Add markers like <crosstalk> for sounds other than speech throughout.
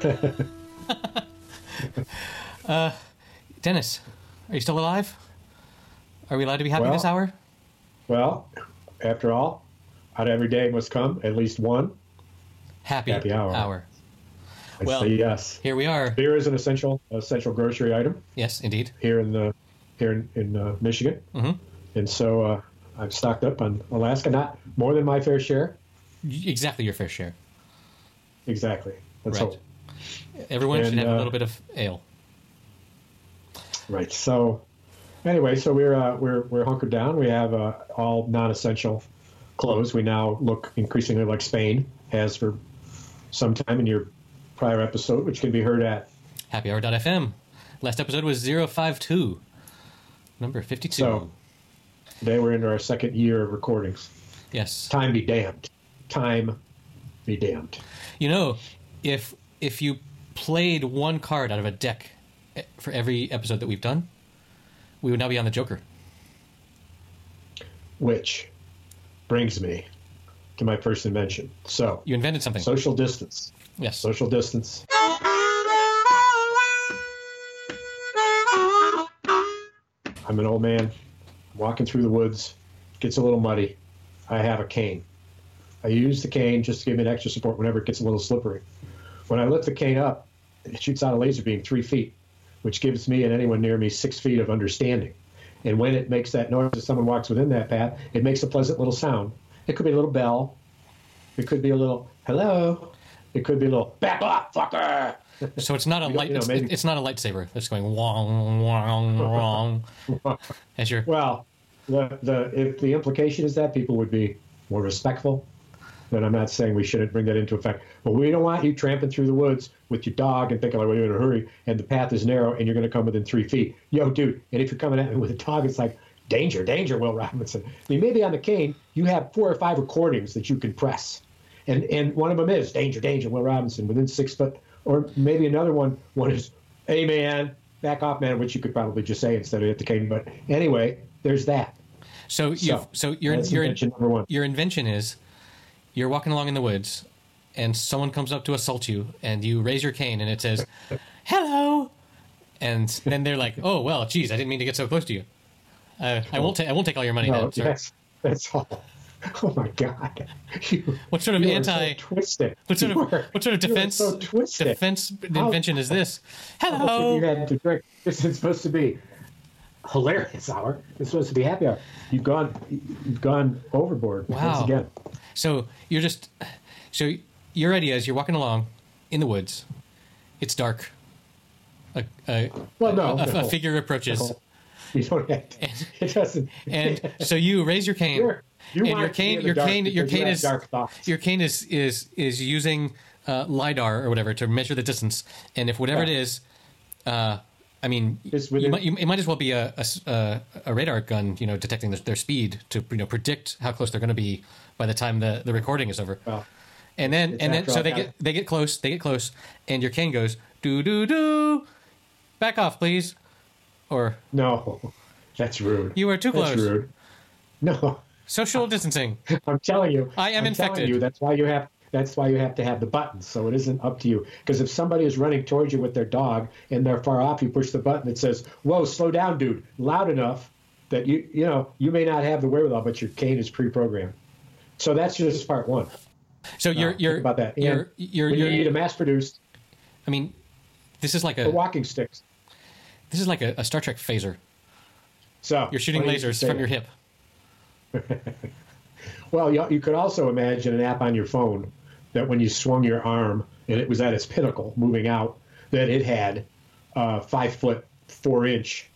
<laughs> uh, Dennis, are you still alive? Are we allowed to be happy Well- this hour? Well, after all, out of every day must come at least one. Happy, Happy hour. hour. I Well- yes. Here we are. Beer is an essential essential grocery item Yes, indeed. here in the here in, in uh, Michigan, Mhm. and so uh, I've stocked up on Alaska. Not more than my fair share. Exactly your fair share. Exactly. Let's Right. hope. Everyone should And, have a uh, little bit of ale. Right. So, anyway, so we're uh, we're we're hunkered down. We have uh, all non-essential clothes. We now look increasingly like Spain has for some time in your prior episode, which can be heard at. HappyHour.fm. Last episode was 052. Number 52. So- Today we're into our second year of recordings. yes. Time be damned. Time be damned. You know, if if you played one card out of a deck eh, for every episode that we've done, we would now be on the Joker. Which brings me to my first invention. So, You invented something. social distance. yes. Social distance. I'm an old man walking through the woods. Gets a little muddy. I have a cane. I use the cane just to give me an extra support whenever it gets a little slippery. When I lift the cane up, it shoots out a laser beam three feet, which gives me and anyone near me six feet of understanding. And when it makes that noise if someone walks within that path, it makes a pleasant little sound. It could be a little bell. It could be a little hello. It could be a little back off, fucker. <laughs> So it's not a light. you know, it's, maybe- it's not a lightsaber It's going wong wong wong. <laughs> As your Well, the, the if the implication is that people would be more respectful, then I'm not saying we shouldn't bring that into effect. But we don't want you tramping through the woods with your dog and thinking like, well, you're in a hurry, and the path is narrow, and you're going to come within three feet. Yo, dude, and if you're coming at me with a dog, it's like danger, danger, Will Robinson. I mean, maybe on the cane you have four or five recordings that you can press, and and one of them is danger, danger, Will Robinson within six foot, or maybe another one one is, hey man, back off, man, which you could probably just say instead of hit the cane. But anyway, there's that. so you so your your invention number one. your invention is you're walking along in the woods and someone comes up to assault you and you raise your cane and it says hello and then they're like oh well geez i didn't mean to get so close to you uh, i won't ta- i won't take all your money No, then sir. that's that's all. <laughs> Oh my God! You, what sort of anti so twisted. what sort You of are- what sort of defense so twisted. defense invention is this How much have hello You had to drink. This is supposed to be hilarious hour. It's supposed to be happy hour. You've gone. You've gone overboard Wow. once again. So you're just so your idea is you're walking along in the woods. It's dark. A, a, Well, no, a, a no. figure approaches. You don't have to. <laughs> It doesn't. and so you raise your cane. You're- you and your cane, your cane, your cane is dark your cane is is is using uh, lidar or whatever to measure the distance. And if whatever Yeah. it is, uh, I mean, you might, it might as well be a a radar gun, you know, detecting their, their speed to you know predict how close they're going to be by the time the, the recording is over. And then It's and then so they get they get close, they get close, and your cane goes do do do, back off, please, or no, that's rude. you are too close. That's rude. No, Social distancing. <laughs> I'm telling you. I am I'm telling infected. You, that's why you have. That's why you have to have the buttons, so it isn't up to you. Because if somebody is running towards you with their dog and they're far off, you push the button that says, "Whoa, slow down, dude!" Loud enough that you you know you may not have the wherewithal, but your cane is pre-programmed. So that's just part one. So uh, you're Think you're about that. And you're you're, when you you're need a mass-produced I mean, this is like a walking sticks. this is like a, a Star Trek phaser. So You're shooting lasers from your hip. <laughs> Well, you, you could also imagine an app on your phone that when you swung your arm and it was at its pinnacle, moving out, that it had a five foot, four inch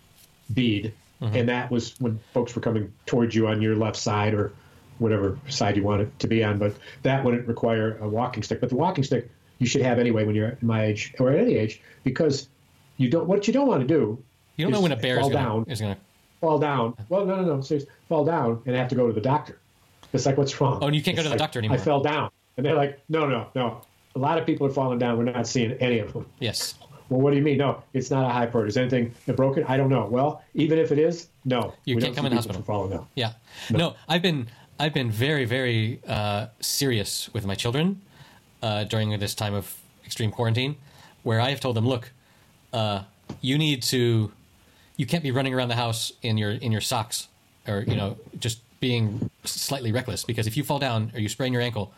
bead. Mm-hmm. And that was when folks were coming towards you on your left side or whatever side you want it to be on. But that wouldn't require a walking stick. But the walking stick you should have anyway when you're at my age or at any age because you don't, what you don't want to do You don't know when a bear is fall gonna, down is gonna. fall down. Well, no, no, no. Seriously, fall down and have to go to the doctor. It's like, what's wrong? Oh, and you can't go It's to the like, doctor anymore. I fell down. And they're like, no, no, no. A lot of people are falling down. We're not seeing any of them. Yes. Well, what do you mean? No, it's not a high priority. Is anything broken? I don't know. Well, even if it is, no. You can't come in people hospital. for falling down. Yeah. No. I've been I've been very very uh, serious with my children uh, during this time of extreme quarantine, where I have told them, look, uh, you need to, you can't be running around the house in your in your socks, or you know, just being slightly reckless. Because if you fall down or you sprain your ankle,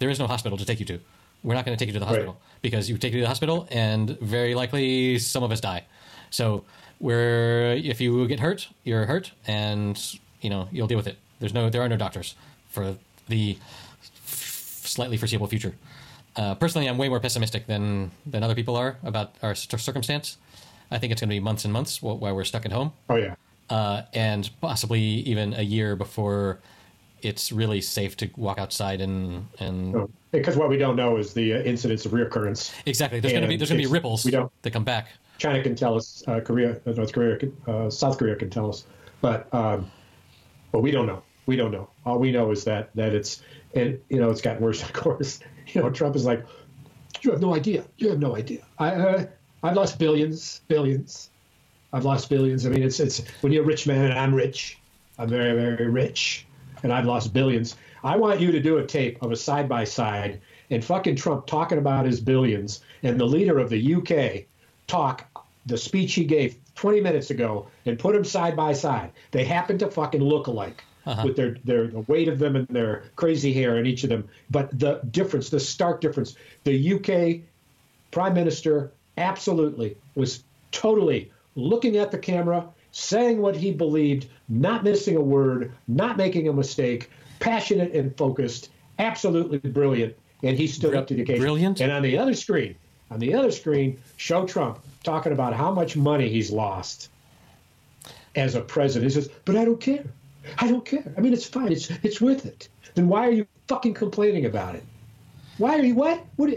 there is no hospital to take you to. We're not going to take you to the hospital Right. because you take you to the hospital, and very likely some of us die. So, where if you get hurt, you're hurt, and you know you'll deal with it. There's no, there are no doctors for the slightly foreseeable future. Uh, personally, I'm way more pessimistic than than other people are about our cir- circumstance. I think it's going to be months and months wh- while we're stuck at home, Oh yeah. uh, and possibly even a year before it's really safe to walk outside and and Oh, Because what we don't know is the uh, incidence of reoccurrence. exactly. There's going to be there's going to be ripples we don't- that come back. China can tell us, uh, Korea, uh, North Korea, uh, South Korea can tell us, but um, but we don't know. We don't know. All we know is that that it's and you know it's gotten worse. <laughs> Of course, you know Trump is like, you have no idea. You have no idea. I uh, I've lost billions, billions. I've lost billions. I mean, it's it's when you're a rich man and I'm rich. I'm very very rich, and I've lost billions. I want you to do a tape of a side by side and fucking Trump talking about his billions and the leader of the UK talk the speech he gave 20 minutes ago and put them side by side. They happen to fucking look alike uh-huh. with their, their the weight of them and their crazy hair in each of them. But the difference, the stark difference, the UK prime minister absolutely was totally looking at the camera, saying what he believed, not missing a word, not making a mistake, passionate and focused, absolutely brilliant. And he stood up to the occasion. Brilliant? And on the other screen, on the other screen, show Trump talking about how much money he's lost as a president. He says, "But I don't care. I don't care. I mean, it's fine. It's it's worth it. Then why are you fucking complaining about it? Why are you what? What?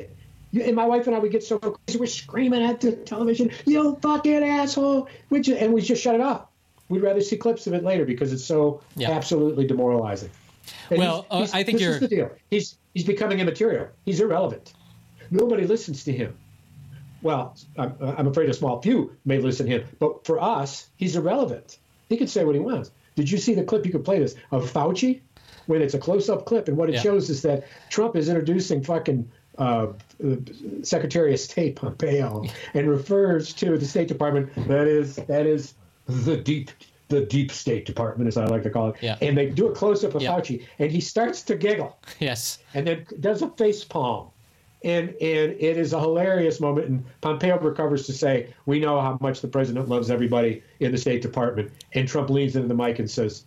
And my wife and I would get so crazy. We're screaming at the television, "You fucking asshole!" Which and we just shut it off. We'd rather see clips of it later because it's so Yeah. absolutely demoralizing. And Well, uh, I think this you're- is the deal. He's he's becoming immaterial. He's irrelevant. Nobody listens to him. Well, I'm, I'm afraid a small few may listen to him, but for us, he's irrelevant. He can say what he wants. Did you see the clip? You could play this of Fauci when it's a close-up clip, and what it Yeah. shows is that Trump is introducing fucking uh, Secretary of State Pompeo and refers to the State Department. That is that is the deep the deep State Department, as I like to call it. Yeah. And they do a close-up of Yeah. Fauci, and he starts to giggle Yes. and then does a face palm. And and it is a hilarious moment. And Pompeo recovers to say, "We know how much the president loves everybody in the State Department." And Trump leans into the mic and says,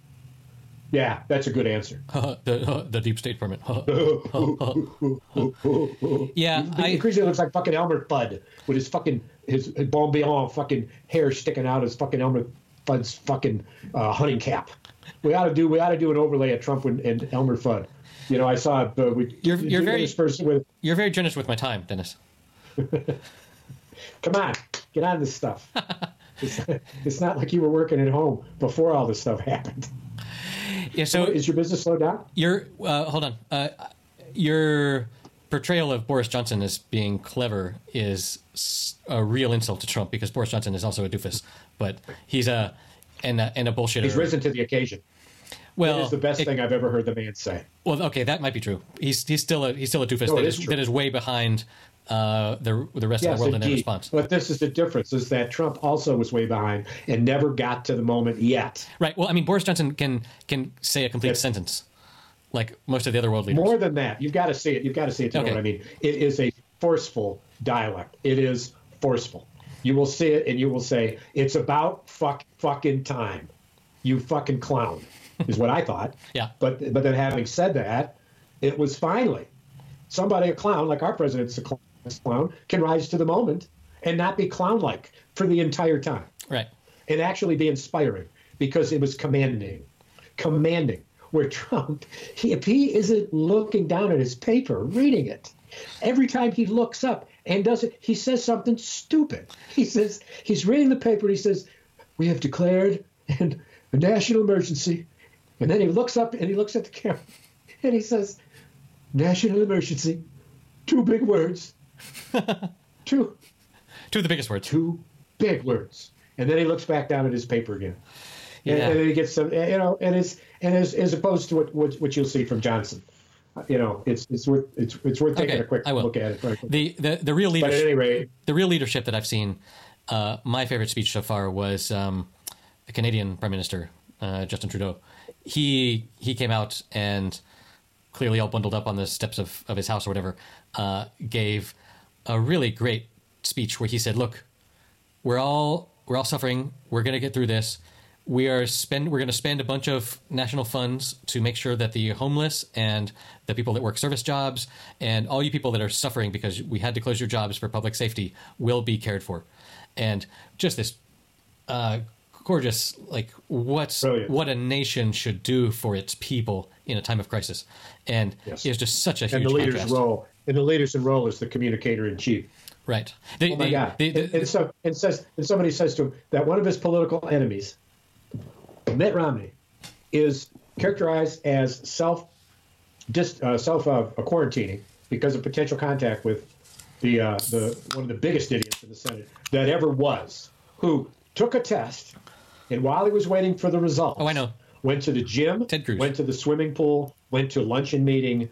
"Yeah, that's a good answer." <laughs> the the deep state permit. <laughs> yeah, He I increasingly looks like fucking Elmer Fudd with his fucking his, his Bon Beyond fucking hair sticking out his fucking Elmer Fudd's fucking uh, hunting cap. We ought to do we ought to do an overlay of Trump and, and Elmer Fudd. You know, I saw it. Uh, we, You're- you're very- with you're very generous with my time, Dennis. <laughs> Come on, get on this stuff. it's, it's not like you were working at home before all this stuff happened. Yeah. So Is your business slowed down? your uh, hold on. Uh, your portrayal of Boris Johnson as being clever is a real insult to Trump because Boris Johnson is also a doofus, but he's a and a, and a bullshitter. He's risen to the occasion. well, It is the best it- thing I've ever heard the man say. Well, okay, that might be true. He's he's still a he's still a doofus No, that is, that is way behind uh, the the rest of the world in their response. But this is the difference: is that Trump also was way behind and never got to the moment yet. Right. Well, I mean, Boris Johnson can can say a complete Yes. sentence, like most of the other world leaders. More than that, you've got to see it. You've got to see it to Okay. know what I mean. It is a forceful dialect. It is forceful. You will see it, and you will say, "It's about fuck fucking time." You fucking clown, is what I thought. <laughs> Yeah. But but then having said that, it was finally somebody a clown like our president's a cl- clown can rise to the moment and not be clown like for the entire time Right. and actually be inspiring because it was commanding, commanding. Where Trump, he, if he isn't looking down at his paper, reading it, every time he looks up and does it, he says something stupid. He says he's reading the paper. And he says, "We have declared an, a national emergency," and then he looks up and he looks at the camera and he says, "National emergency." Two big words. <laughs> two Two of the biggest words. two big words. And then he looks back down at his paper again. And, Yeah. and then he gets some, you know, and it's, and as, as opposed to what, what, what you'll see from Johnson. you know, it's it's worth it's it's worth taking Okay, a quick look at it. Right. The the the real but at leadership. any rate, the real leadership that I've seen, uh, my favorite speech so far was um, the Canadian Prime Minister uh, Justin Trudeau. He he came out and clearly all bundled up on the steps of, of his house or whatever, uh, gave a really great speech where he said, "Look, we're all we're all suffering. We're going to get through this. We are spend we're going to spend a bunch of national funds to make sure that the homeless and the people that work service jobs and all you people that are suffering because we had to close your jobs for public safety will be cared for." And just this uh, gorgeous, like what's Brilliant. what a nation should do for its people in a time of crisis, and Yes. it's just such a huge and the leader's contrast. role and the leader's role is the communicator in chief. Right. Oh my God! and, and so and says and somebody says to him that one of his political enemies, Mitt Romney, is characterized as self dis, uh, self uh, quarantining because of potential contact with the uh, the one of the biggest idiots in the Senate that ever was, who took a test and while he was waiting for the results, Oh, I know. went to the gym, Ted Cruz. went to the swimming pool, went to luncheon meeting,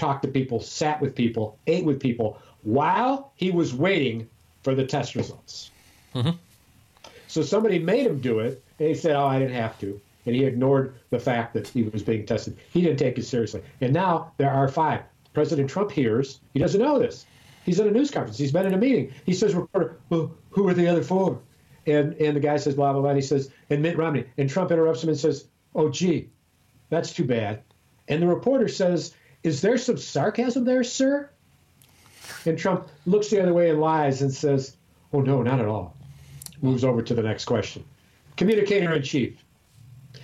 talked to people, sat with people, ate with people while he was waiting for the test results. Mm-hmm. So somebody made him do it, and he said, "Oh, I didn't have to," and he ignored the fact that he was being tested. He didn't take it seriously, and now there are five. President Trump hears. He doesn't know this. He's at a news conference. He's been in a meeting. He says, "Reporter, well, who are the other four? And and the guy says, "Blah blah blah." And he says, "And Mitt Romney." And Trump interrupts him and says, "Oh, gee, that's too bad." And the reporter says, Is there some sarcasm there, sir? And Trump looks the other way and lies and says, Oh, no, not at all. Moves over to the next question. Communicator in chief.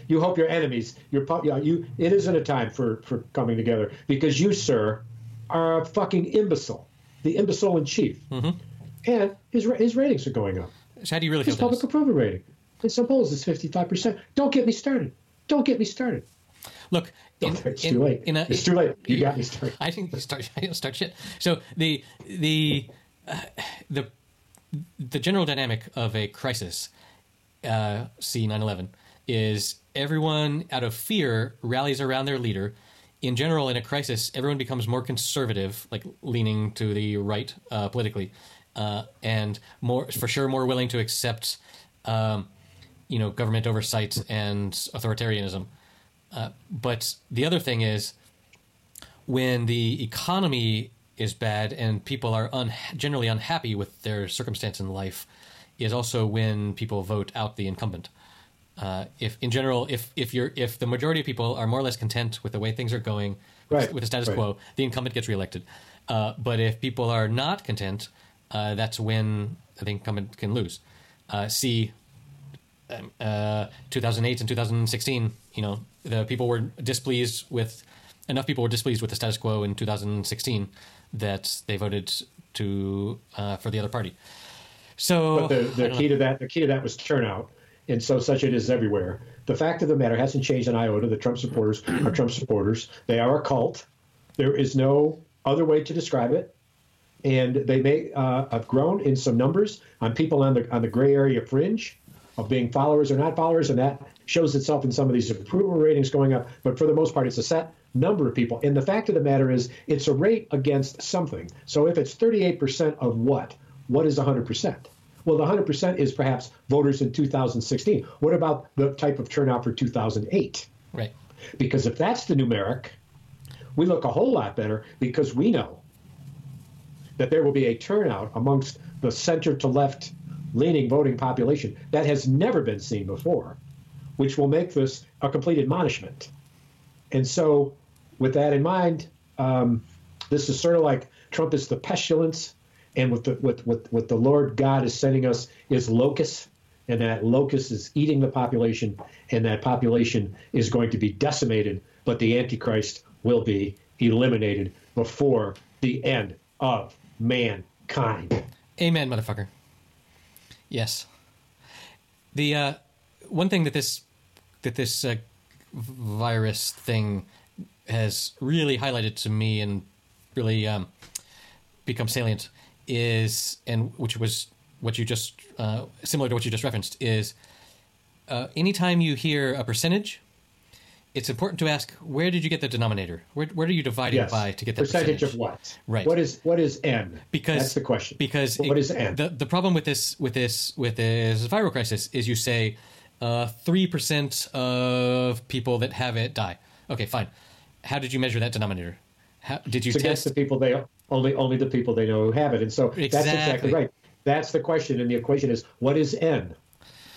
You hope your enemies, your you. It isn't a time for for coming together because you, sir, are a fucking imbecile, the imbecile in chief, mm-hmm. and his his ratings are going up. so how do you really feel? His public approval rating, in some polls, five percent. Don't get me started. Don't get me started. Look, in, it's in- too late. in a- it's too late. You got me started. <laughs> I didn't start. <laughs> I didn't start shit. So the the uh, the the general dynamic of a crisis, uh, C 9/11, is everyone out of fear rallies around their leader. In general, in a crisis, everyone becomes more conservative, like leaning to the right uh, politically, uh, and more for sure more willing to accept, um, you know, government oversight and authoritarianism. Uh, but the other thing is, when the economy is bad and people are generally unhappy with their circumstance in life, is also when people vote out the incumbent. Uh, if in general, if if you're if the majority of people are more or less content with the way things are going, Right, with the status right. quo, the incumbent gets reelected. Uh, but if people are not content, uh, that's when the incumbent can lose. Uh, see, uh, 2008 and 2016, you know, the people were displeased with enough people were displeased with the status quo in 2016 that they voted to uh, for the other party. So But the, the key know. to that the key to that was turnout, and so such it is everywhere. The fact of the matter hasn't changed an iota. The Trump supporters are Trump supporters. They are a cult. There is no other way to describe it, and they may uh, have grown in some numbers on people on the on the gray area fringe of being followers or not followers, and that shows itself in some of these approval ratings going up. But for the most part, it's a set number of people. And the fact of the matter is, it's a rate against something. So if it's 38% of what, what is 100%? Well, the 100% is perhaps voters in 2016. What about the type of turnout for 2008? right. Because if that's the numeric, we look a whole lot better because we know that there will be a turnout amongst the center to left leaning voting population that has never been seen before, which will make this a complete admonishment. And so, with that in mind, um, this is sort of like Trump is the pestilence, and what the what, what, what the Lord God is sending us is locust, and that locust is eating the population, and that population is going to be decimated, but the Antichrist will be eliminated before the end of mankind. Amen, motherfucker. Yes. The uh, one thing that this that this uh, virus thing has really highlighted to me and really um, become salient is, and which was what you just uh, similar to what you just referenced is, uh, anytime you hear a percentage, it's important to ask where did you get the denominator? Where, where do you divide it Yes. by to get that percentage, percentage? of what? Right. What is what is n? Because that's the question. Because what it- is n? The the problem with this with this with this viral crisis is you say uh, three percent of people that have it die. Okay, fine. How did you measure that denominator? How, did you against test? the people they only only the people they know who have it, and so that's Exactly. exactly right. That's the question, and the equation is what is n?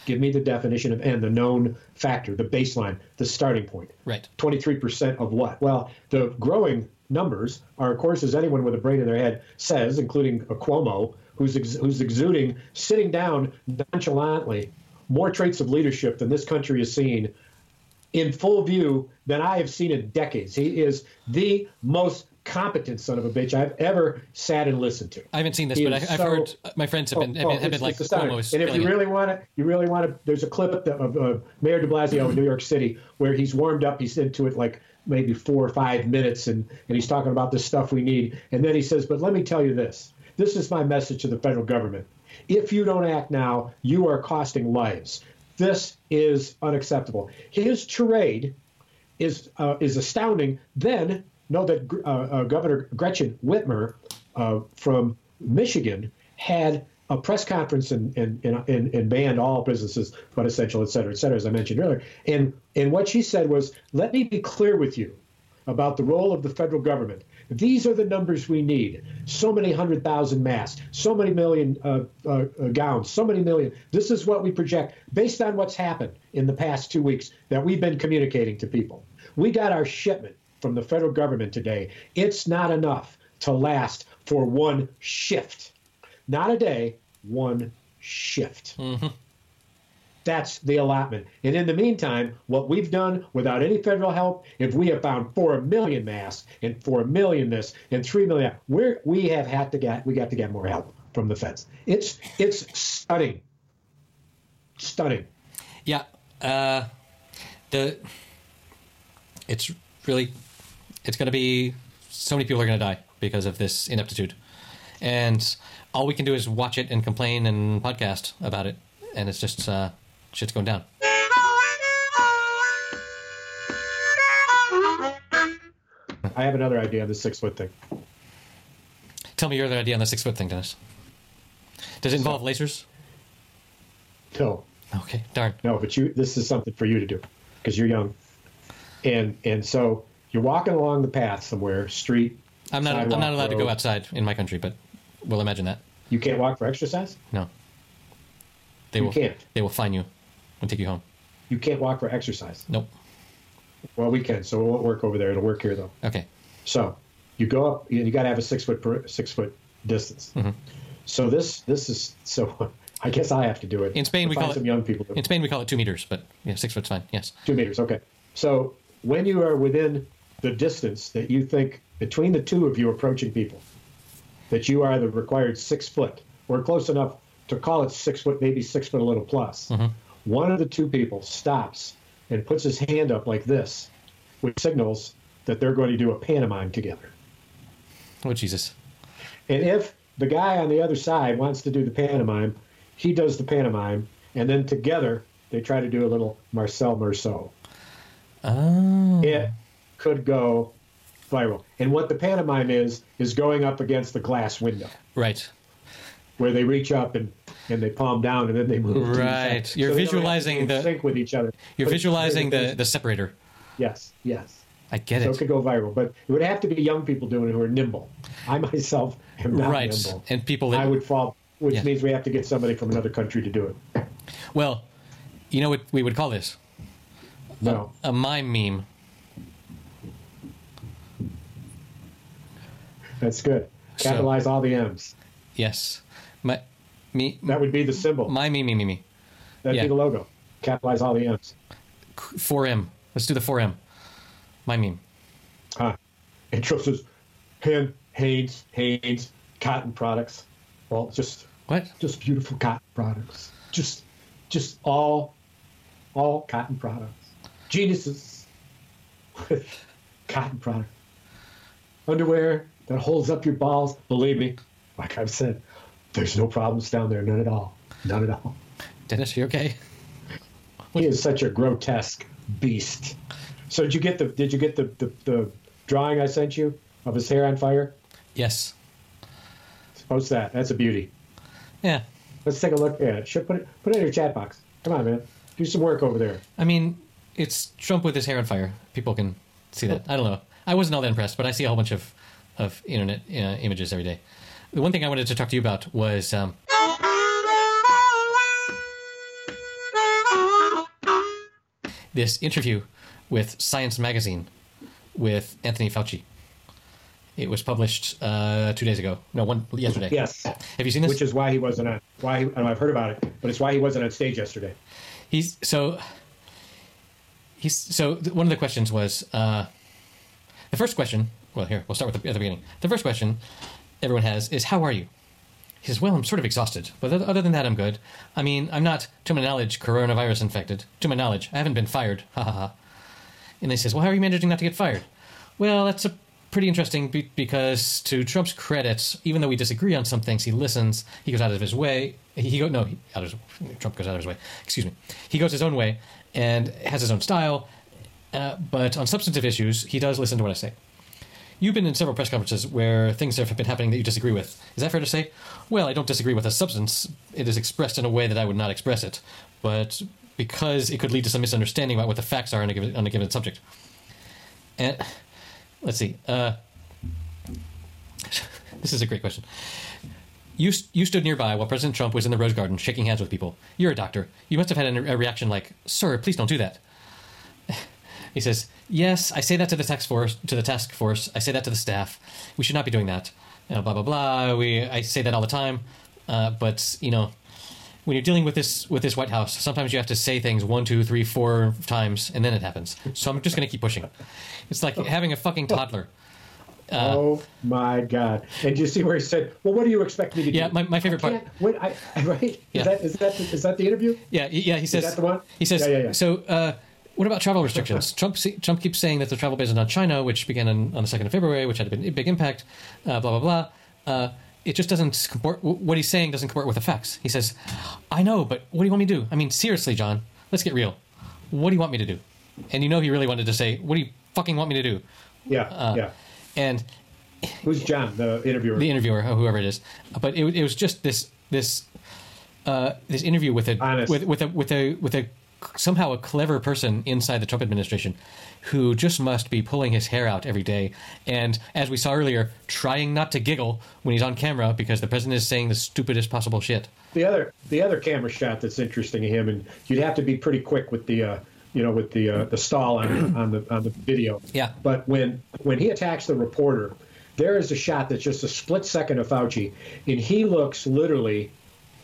Give me the definition of n, the known factor, the baseline, the starting point. Right. 23% of what? Well, the growing numbers are, of course, as anyone with a brain in their head says, including a Cuomo, who's, ex- who's exuding, sitting down nonchalantly, more traits of leadership than this country has seen in full view than I have seen in decades. He is the most competent son of a bitch I've ever sat and listened to. I haven't seen this, He but I, I've so- heard my friends have been, have Oh, have been like. Cuomo And if you really want to, you really want to. There's a clip of, of uh, Mayor De Blasio in New York City where he's warmed up. He's into it like maybe four or five minutes, and and he's talking about the stuff we need. And then he says, "But let me tell you this. This is my message to the federal government. If you don't act now, you are costing lives. This is unacceptable." His tirade is uh, is astounding. Then know that uh, uh, Governor Gretchen Whitmer uh, from Michigan had a press conference and, and, and, and, banned all businesses but essential, et cetera, et cetera, as I mentioned earlier. And and what she said was, "Let me be clear with you about the role of the federal government." These are the numbers we need. So many hundred thousand masks, so many million uh, uh, gowns, so many million. This is what we project based on what's happened in the past two weeks that we've been communicating to people. We got our shipment from the federal government today. It's not enough to last for one shift. Not a day, one shift. That's the allotment. And in the meantime, what we've done without any federal help, if we have found four million masks and four million this and three million, we're, we have had to get we got to get more help from the feds. It's it's stunning, stunning. Yeah. Uh, the it's really it's going to be so many people are going to die because of this ineptitude, and all we can do is watch it and complain and podcast about it, and it's just uh, shit's going down. I have another idea on the six foot thing. Tell me your other idea on the six foot thing, Dennis. Does it involve lasers? No, Okay, darn. no, but you this is something for you to do because you're young, and and so you're walking along the path somewhere, street. I'm not. I'm not allowed to go outside in my country, but we'll imagine that. You can't walk for exercise. No. They You will. can't. They will fine you and take you home. You can't walk for exercise. Nope. Well, we can, so it won't work over there. It'll work here though. Okay. So you go up. You, you got to have a six foot per, six foot distance. Mm-hmm. So this this is so. <laughs> I guess I have to do it. In Spain, we call it- young people. In Spain, we call it two meters, but yeah, six foot's fine. Yes. Two meters. Okay. So when you are within the distance that you think between the two of you approaching people, that you are the required six foot or close enough to call it six foot, maybe six foot a little plus, mm-hmm. one of the two people stops and puts his hand up like this, which signals that they're going to do a pantomime together. Oh Jesus. And if the guy on the other side wants to do the pantomime, he does the pantomime, and then together they try to do a little Marcel Marceau. Oh. It could go viral. And what the pantomime is is going up against the glass window Right. where they reach up and, and they palm down and then they move. the Right. You're they don't have to visualizing the- sync with each other. You're But visualizing the the separator. yes, yes. I get So it. it could go viral, but it would have to be young people doing it who are nimble. I myself am not Right. nimble. And people that I would fall, which Yeah. means we have to get somebody from another country to do it. well, you know what we would call this No. a mime meme. That's good. So- Capitalize all the M's. Yes. My me That would be the symbol. my me me me me. That'd yeah. be the logo. Capitalize all the M's. Four M. Let's do the four M. My meme. Ah. Intro says, Han, Hanes, Hanes, cotton products. Well, just What? just beautiful cotton products. Just just all all cotton products. Geniuses with <laughs> cotton products. Underwear that holds up your balls. Believe me, like I've said, there's no problems down there, none at all. None at all. Dennis, you okay? He is such a grotesque beast. So did you get the did you get the, the, the drawing I sent you of his hair on fire? Yes. Post that. That's a beauty. Yeah. Let's take a look at it. Should put it put it in your chat box. Come on, man. Do some work over there. I mean, it's Trump with his hair on fire. People can see that. I don't know. I wasn't all that impressed, but I see a whole bunch of of internet uh, images every day. The one thing I wanted to talk to you about was um, this interview with Science Magazine with Anthony Fauci. It was published uh, two days ago. No, one yesterday. Yes. Have you seen this? Which is why he wasn't on. Why he, I've heard about it, but it's why he wasn't on stage yesterday. He's so. He's so. One of the questions was uh, the first question. Well, here we'll start with the, at the beginning. The first question everyone has is, "How are you?" He says, "Well, I'm sort of exhausted, but other than that, I'm good. I mean, I'm not, to my knowledge, coronavirus infected. To my knowledge, I haven't been fired. Ha ha ha." And they says, "Well, how are you managing not to get fired?" Well, that's a pretty interesting be- because, to Trump's credit, even though we disagree on some things, he listens. He goes out of his way. He, he go no, he, out of his, Trump goes out of his way. Excuse me. He goes his own way and has his own style. Uh, but on substantive issues, he does listen to what I say. You've been in several press conferences where things have been happening that you disagree with. Is that fair to say? Well, I don't disagree with the substance. It is expressed in a way that I would not express it, but because it could lead to some misunderstanding about what the facts are on a given, on a given subject. And let's see. Uh, <laughs> this is a great question. You, you stood nearby while President Trump was in the Rose Garden shaking hands with people. You're a doctor. You must have had a, a reaction like, "Sir, please don't do that." He says, "Yes, I say that to the task force. To the task force, I say that to the staff. We should not be doing that. You know, blah blah blah. We I say that all the time, uh, but you know, when you're dealing with this with this White House, sometimes you have to say things one, two, three, four times, and then it happens. So I'm just going to keep pushing. It's like having a fucking toddler. Uh, oh my God! And you see where he said, "Well, what do you expect me to do?" Yeah, my- my favorite I part- can't- What, I, I- right? Yeah. Is that is that is that the interview? Yeah, he- yeah. He says. is that the one? He says. Yeah, yeah, yeah. So, uh, what about travel restrictions? Trump Trump keeps saying that the travel ban is on China, which began on, on the second of February, which had a big, big impact. Uh, blah blah blah. Uh, it just doesn't comport. What he's saying doesn't comport with the facts. He says, "I know, but what do you want me to do? I mean, seriously, John, let's get real. What do you want me to do?" And you know, he really wanted to say, "What do you fucking want me to do?" Yeah, Uh, yeah. And Who's John, the interviewer? the interviewer, or whoever it is. But it, it was just this this uh, this interview with a Honest. with with a with a with a somehow a clever person inside the Trump administration who just must be pulling his hair out every day and as we saw earlier trying not to giggle when he's on camera because the president is saying the stupidest possible shit the other the other camera shot that's interesting to him, and you'd have to be pretty quick with the uh, you know with the uh, the stall on on the on the video. Yeah. But when when he attacks the reporter, there is a shot that's just a split second of Fauci, and he looks literally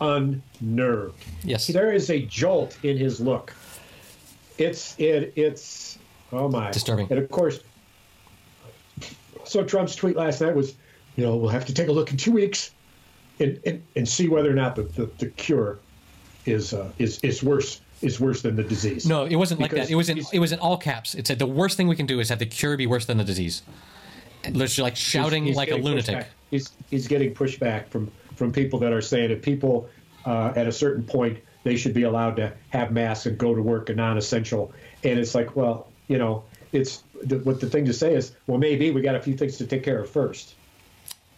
unnerved. Yes. There is a jolt in his look. It's it it's oh my Disturbing. And of course, so Trump's tweet last night was, you know, we'll have to take a look in two weeks and, and, and see whether or not the, the, the cure is uh, is is worse is worse than the disease. no it wasn't like that it was in it was in all caps it said the worst thing we can do is have the cure be worse than the disease Literally like shouting he's like a lunatic. He's he's getting pushback from from people that are saying that people uh, at a certain point they should be allowed to have masks and go to work and non-essential. And it's like, well, you know, it's the, what the thing to say is, well, maybe we got a few things to take care of first.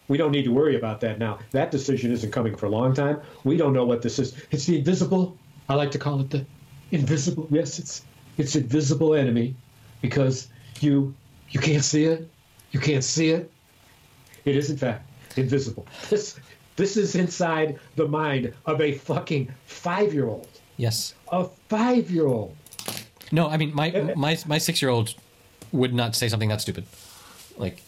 We don't need to worry about that now. That decision isn't coming for a long time. We don't know what this is. It's the invisible. I like to call it the invisible. Yes, it's it's invisible enemy because you you can't see it. You can't see it. It is in fact invisible. <laughs> This this is inside the mind of a fucking five year old. yes A five year old. No, I mean my my my six year old would not say something that stupid. Like,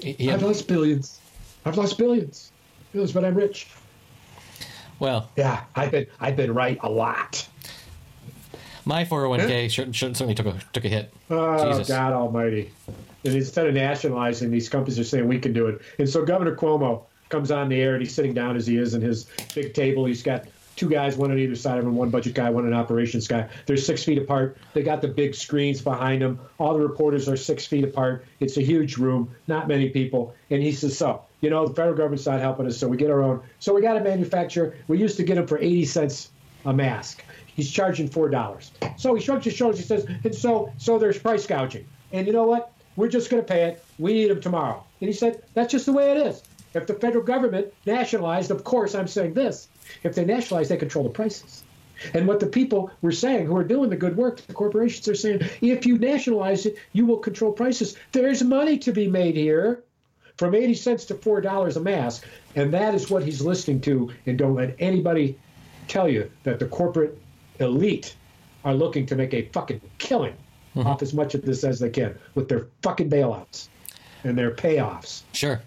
he, he- I've lost billions. I've lost billions. Billions, but I'm rich. well, Yeah, I've been I've been right a lot. my four hundred one k certainly took a took a hit. Oh Jesus. God Almighty! And instead of nationalizing, these companies are saying we can do it. And so Governor Cuomo comes on the air, and he's sitting down as he is in his big table. He's got two guys, one on either side of him, one budget guy, one an operations guy. They're six feet apart. They got the big screens behind them. All the reporters are six feet apart. It's a huge room, not many people. And he says, "So, you know, the federal government's not helping us, so we get our own. So we got to manufacture. We used to get them for eighty cents a mask." He's charging four dollars. So he shrugs his shoulders. He says, and so so there's price gouging. And you know what? We're just going to pay it. We need them tomorrow. And he said, that's just the way it is. If the federal government nationalized, of course, I'm saying this. If they nationalize, they control the prices. And what the people were saying who are doing the good work, the corporations are saying, if you nationalize it, you will control prices. There's money to be made here from 80 cents to $4 a mask. And that is what he's listening to. And don't let anybody tell you that the corporate elite are looking to make a fucking killing mm-hmm. off as much of this as they can with their fucking bailouts and their payoffs. Sure.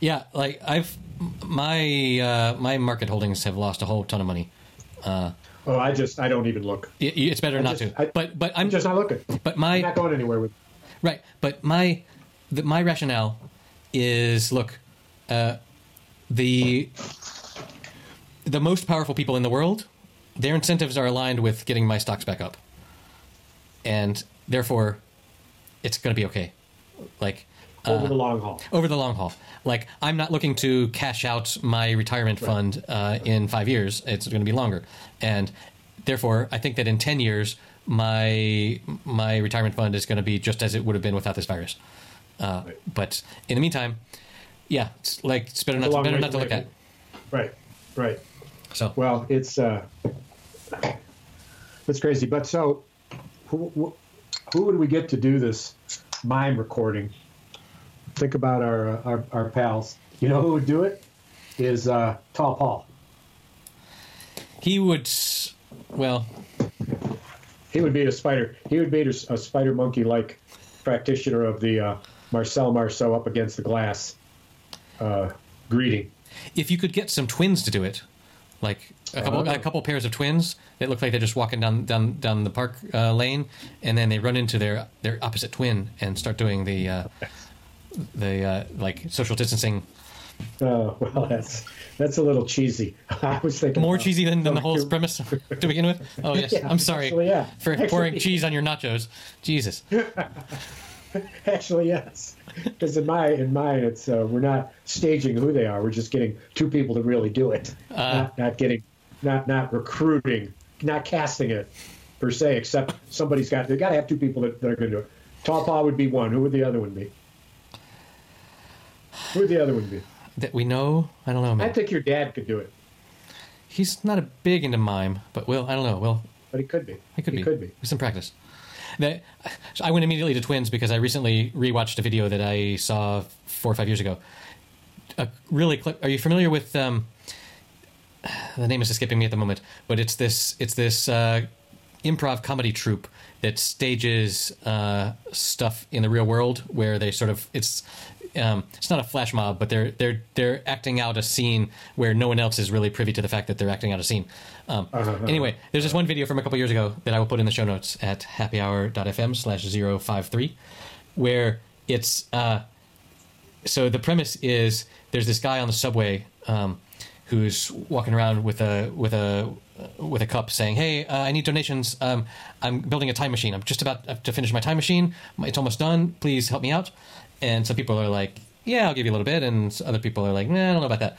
Yeah, like I've my uh, my market holdings have lost a whole ton of money. Oh, I just, I don't even look. It, it's better not just- to. I- but but I'm I'm just not looking. but my I'm not going anywhere with Right, but my the, my rationale is look, uh, the the most powerful people in the world, their incentives are aligned with getting my stocks back up, and therefore, it's going to be okay. Like over the long haul. over the long haul. Like I'm not looking to cash out my retirement fund uh, in five years. It's going to be longer, and therefore, I think that in ten years, my my retirement fund is going to be just as it would have been without this virus. Uh, But in the meantime, yeah, it's like it's better not to, better not to look at. Right, right. So Well, it's uh, it's crazy. But so, who, who who would we get to do this mime recording? Think about our uh, our, our pals. You know who would do it? Is uh, Tall Paul. he would, well, He would beat a spider. He would beat a, a spider monkey like practitioner of the uh, Marcel Marceau up against the glass uh, greeting. if you could get some twins to do it, like a couple Oh. a couple pairs of twins that look like they're just walking down down down the park uh, lane, and then they run into their their opposite twin and start doing the uh, the uh, like social distancing. Oh well, that's that's a little cheesy. <laughs> I was thinking More about- cheesy than, than the whole <laughs> premise to begin with. Oh yes, Yeah, I'm sorry actually, yeah. for Actually- pouring <laughs> cheese on your nachos. Jesus. Actually, yes. Because in my in mine, it's uh, we're not staging who they are. We're just getting two people to really do it. not, not getting, not not recruiting, not casting it per se. Except somebody's got they got to have two people that, that are going to do it. Tall Paul would be one. Who would the other one be? Who would the other one be? That we know. I don't know, Man. I think your dad could do it, He's not a big into mime, but Will, I don't know. Will, but he could be. He could he be. Could be. With some practice. That, I went immediately to twins because I recently rewatched a video that I saw four or five years ago. A really, cl- are you familiar with? Um, <sighs> the name is escaping me at the moment, but it's this it's this uh, improv comedy troupe that stages uh, stuff in the real world where they sort of it's um, it's not a flash mob, but they're they're they're acting out a scene where no one else is really privy to the fact that they're acting out a scene. Um, Anyway, there's this one video from a couple years ago that I will put in the show notes at happyhour.fm slash 053 where it's uh, so the premise is there's this guy on the subway um, who's walking around with a with a with a cup saying, "Hey, uh, I need donations. Um, I'm building a time machine. I'm just about to finish my time machine. It's almost done. Please help me out." And some people are like, "Yeah, I'll give you a little bit," and other people are like, "Nah, I don't know about that."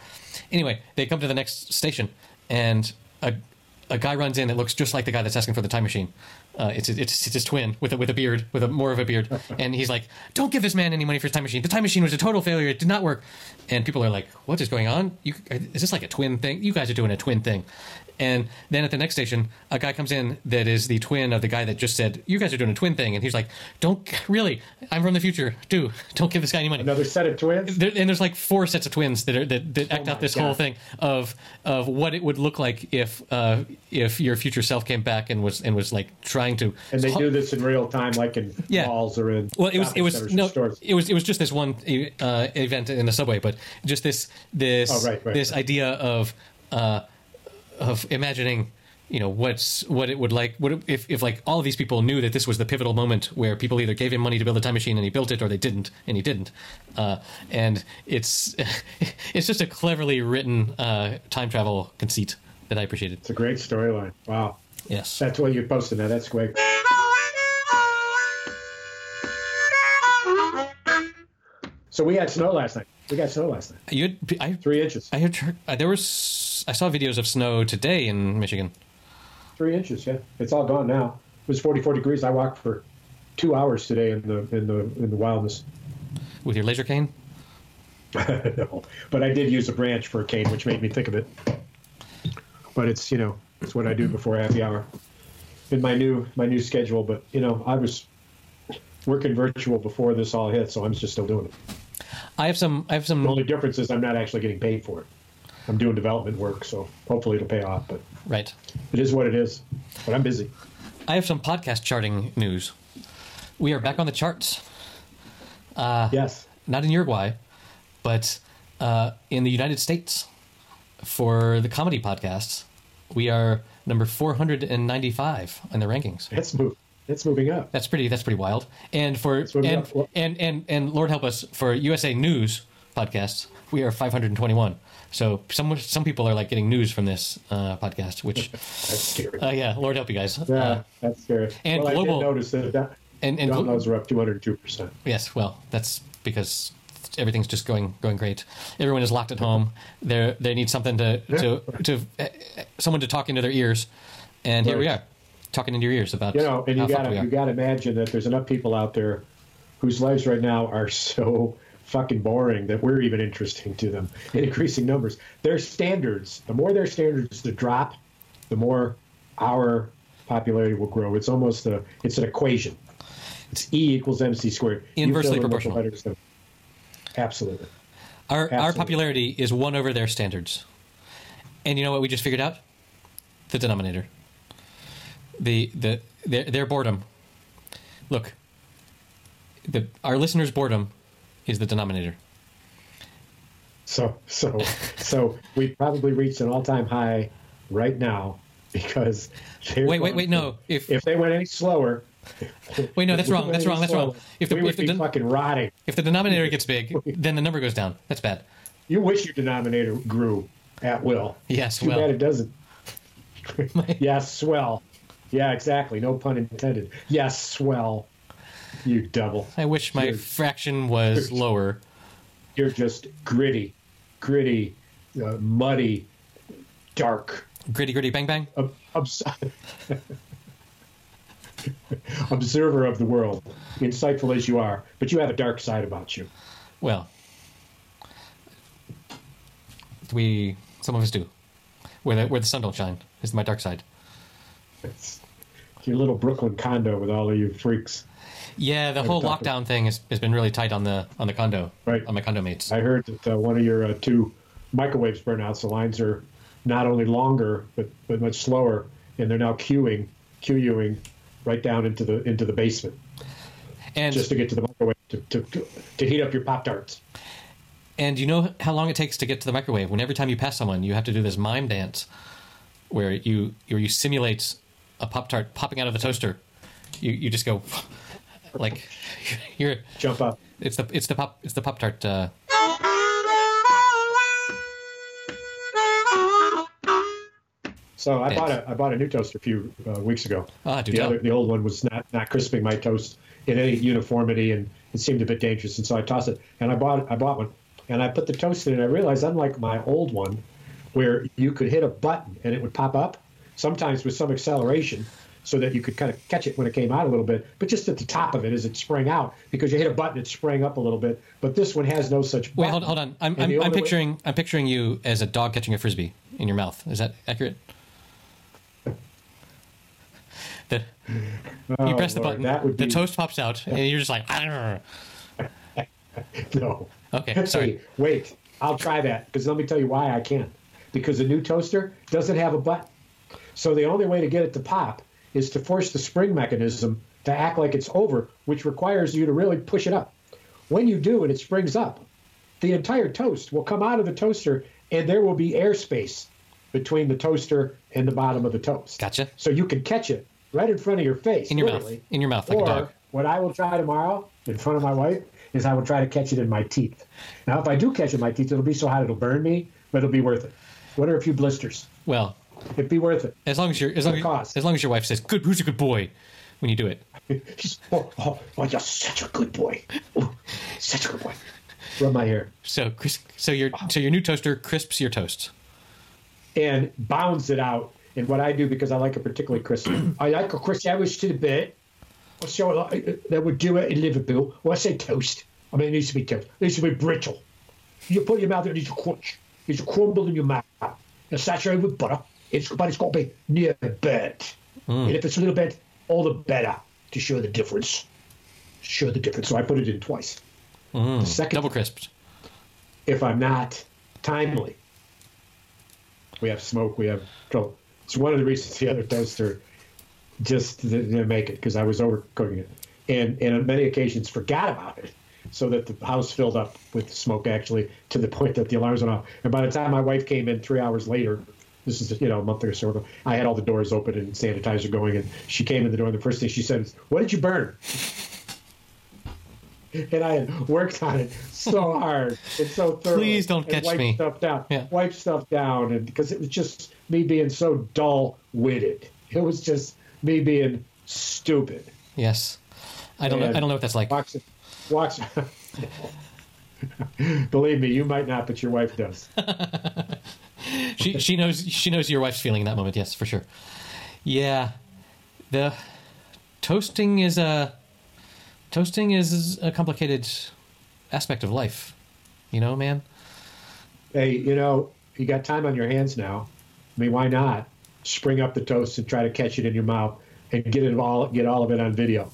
Anyway, they come to the next station, and a a guy runs in that looks just like the guy that's asking for the time machine. Uh, it's, it's it's his twin with a, with a beard, with a more of a beard, <laughs> and he's like, "Don't give this man any money for his time machine. The time machine was a total failure. It did not work." And people are like, "What is going on? You, is this like a twin thing? You guys are doing a twin thing." And then at the next station, a guy comes in that is the twin of the guy that just said, "You guys are doing a twin thing," and he's like, "Don't really. I'm from the future. Do don't give this guy any money." Another set of twins. there, and there's like four sets of twins that are that, that act Oh out this God. whole thing of of what it would look like if uh, if your future self came back and was and was like trying to And they do this in real time, like in Yeah. malls or in well, it was it was no, it was it was just this one uh, event in the subway, but just this this Oh, right, right, this right. idea of uh, of imagining, you know, what's what it would like, what it- if if like all of these people knew that this was the pivotal moment where people either gave him money to build a time machine and he built it, or they didn't and he didn't, uh, and it's <laughs> it's just a cleverly written uh, time travel conceit that I appreciated. It's a great storyline. Wow. Yes, That's what you're posting now. That's great. So we had snow last night. We got snow last night. you had, I Three inches. I had heard, uh, there was I saw videos of snow today in Michigan. three inches. Yeah, it's all gone now. It was 44 degrees. I walked for two hours today in the in the in the wildness. With your laser cane? <laughs> no, but I did use a branch for a cane, which made me think of it. But it's you know it's what I do before happy hour in my new my new schedule. But you know I was working virtual before this all hit, so I'm just still doing it. I have some. I have The some. only difference is I'm not actually getting paid for it. I'm doing development work, so hopefully it'll pay off. But Right. it is what it is. But I'm busy. I have some podcast charting news. We are back on the charts. Uh, yes. Not in Uruguay, but uh, in the United States for the comedy podcasts. We are number 495 in the rankings. It's move. It's moving up. That's pretty. That's pretty wild. And for and. Well- and and and Lord help us for USA News podcasts, we are 521. So some some people are like getting news from this uh, podcast, which <laughs> That's scary. uh, yeah, Lord help you guys. yeah, Uh, that's scary. and well, global- I did notice that that and and downloads are up 202 percent. yes, well, that's because everything's just going going great. Everyone is locked at home. They they need something to to to uh, someone to talk into their ears, and here we are talking into your ears about You know, and you gotta you gotta imagine that there's enough people out there whose lives right now are <laughs> so fucking boring that we're even interesting to them in increasing numbers. Their standards, the more their standards to drop, the more our popularity will grow. It's almost a it's an equation. It's E equals MC squared. Inversely fill in what the proportional. Absolutely. Our our popularity is one over their standards. And you know what we just figured out? The denominator. The the their their boredom. Look. The our listeners' boredom is the denominator. So so <laughs> so we probably reached an all time high right now because Wait, wait, wait, no. If if they went any slower wait, no, that's wrong. That's wrong. That's wrong. If the we would if the be den- fucking rotting. if the denominator gets big, <laughs> then the number goes down. That's bad. You wish your denominator grew at will. Yes, Too well. bad it doesn't. <laughs> yes, swell. Yeah, exactly. No pun intended. Yes, swell. You double. I wish my You're- fraction was lower. You're just gritty, gritty, uh, muddy, dark. Gritty, gritty, bang, bang. ob- obs- <laughs> observer of the world, insightful as you are, but you have a dark side about you. Well, we some of us do. Where the where the sun don't shine is my dark side. It's your little Brooklyn condo with all of you freaks. Yeah, the whole lockdown thing has, has been really tight on the on the condo, Right. On my condo mates. I heard that uh, one of your uh, two microwaves burn out. So lines are not only longer but but much slower, and they're now queuing, queuing right down into the into the basement and just to get to the microwave to, to, to, to heat up your pop tarts. and you know how long it takes to get to the microwave. When every time you pass someone, you have to do this mime dance, where you where you simulate a pop tart popping out of the toaster. You you just go <laughs> like <laughs> you're Jump up. it's the it's the pop it's the pop tart. Uh, So I bought a I bought a new toaster a few uh, weeks ago. Ah, the other the old one was not not crisping my toast in any uniformity, and it seemed a bit dangerous. And so I tossed it, and I bought I bought one, and I put the toast in, and I realized unlike my old one, where you could hit a button and it would pop up, sometimes with some acceleration, so that you could kind of catch it when it came out a little bit, but just at the top of it as it sprang out, because you hit a button, it sprang up a little bit. But this one has no such. wait, button. hold hold on. I'm I'm, I'm only way- picturing I'm picturing you as a dog catching a frisbee in your mouth. Is that accurate? <laughs> The, Oh, you press the Lord, button, That would the toast pops out, and you're just like. <laughs> No. okay, sorry. Hey, wait. I'll try that because let me tell you why I can't. Because the new toaster doesn't have a button. So the only way to get it to pop is to force the spring mechanism to act like it's over, which requires you to really push it up. When you do and it springs up, the entire toast will come out of the toaster and there will be airspace between the toaster and the bottom of the toast. Gotcha. So you can catch it right in front of your face. In your mouth. In your mouth, like a or, dog. what I will try tomorrow in front of my wife is I will try to catch it in my teeth. Now, if I do catch it in my teeth, it'll be so hot it'll burn me, but it'll be worth it. What are a few blisters? Well, It'd be worth it. as long as you're as long cost? as, long as your wife says, "Good, who's a good boy," when you do it. <laughs> She's, oh, oh, oh, you're such a good boy. Oh, <laughs> such a good boy. Rub my hair. So, so your so your new toaster crisps your toast. And bounds it out And what I do because I like it particularly crispy, <clears throat> I like a crispy sandwich to the bit. So like, they would do it in Liverpool. Well, I say toast. I mean, it needs to be toast. It needs to be brittle. You put your mouth, it needs to crunch. It needs to crumble in your mouth. It's saturated with butter. It's but it's got to be near burnt. Hmm. And if it's a little bit, all the better to show the difference. Show the difference. So I put it in twice. Hmm. The second Double crisped. if I'm not timely. We have smoke, we have trouble. It's one of the reasons the other toaster just didn't make it because I was overcooking it, and and on many occasions forgot about it, so that the house filled up with smoke actually to the point that the alarms went off. And by the time my wife came in three hours later, this is you know a month or so ago, I had all the doors open and sanitizer going, and she came in the door, and the first thing she said is, "What did you burn?" <laughs> and I had worked on it so hard and so thoroughly. Please don't and catch wiped me. Stuff down, Yeah. wipe stuff down, and because it was just me being so dull-witted. It was just me being stupid. Yes. I don't know. I don't know what that's like. Walks, <laughs> walks. Believe me, you might not, but your wife does. <laughs> <laughs> She she knows she knows your wife's feeling in that moment. Yes, for sure. Yeah, the toasting is a toasting is a complicated aspect of life. You know, man. Hey, you know, you got time on your hands now. I mean, why not spring up the toast and try to catch it in your mouth and get it all get all of it on video,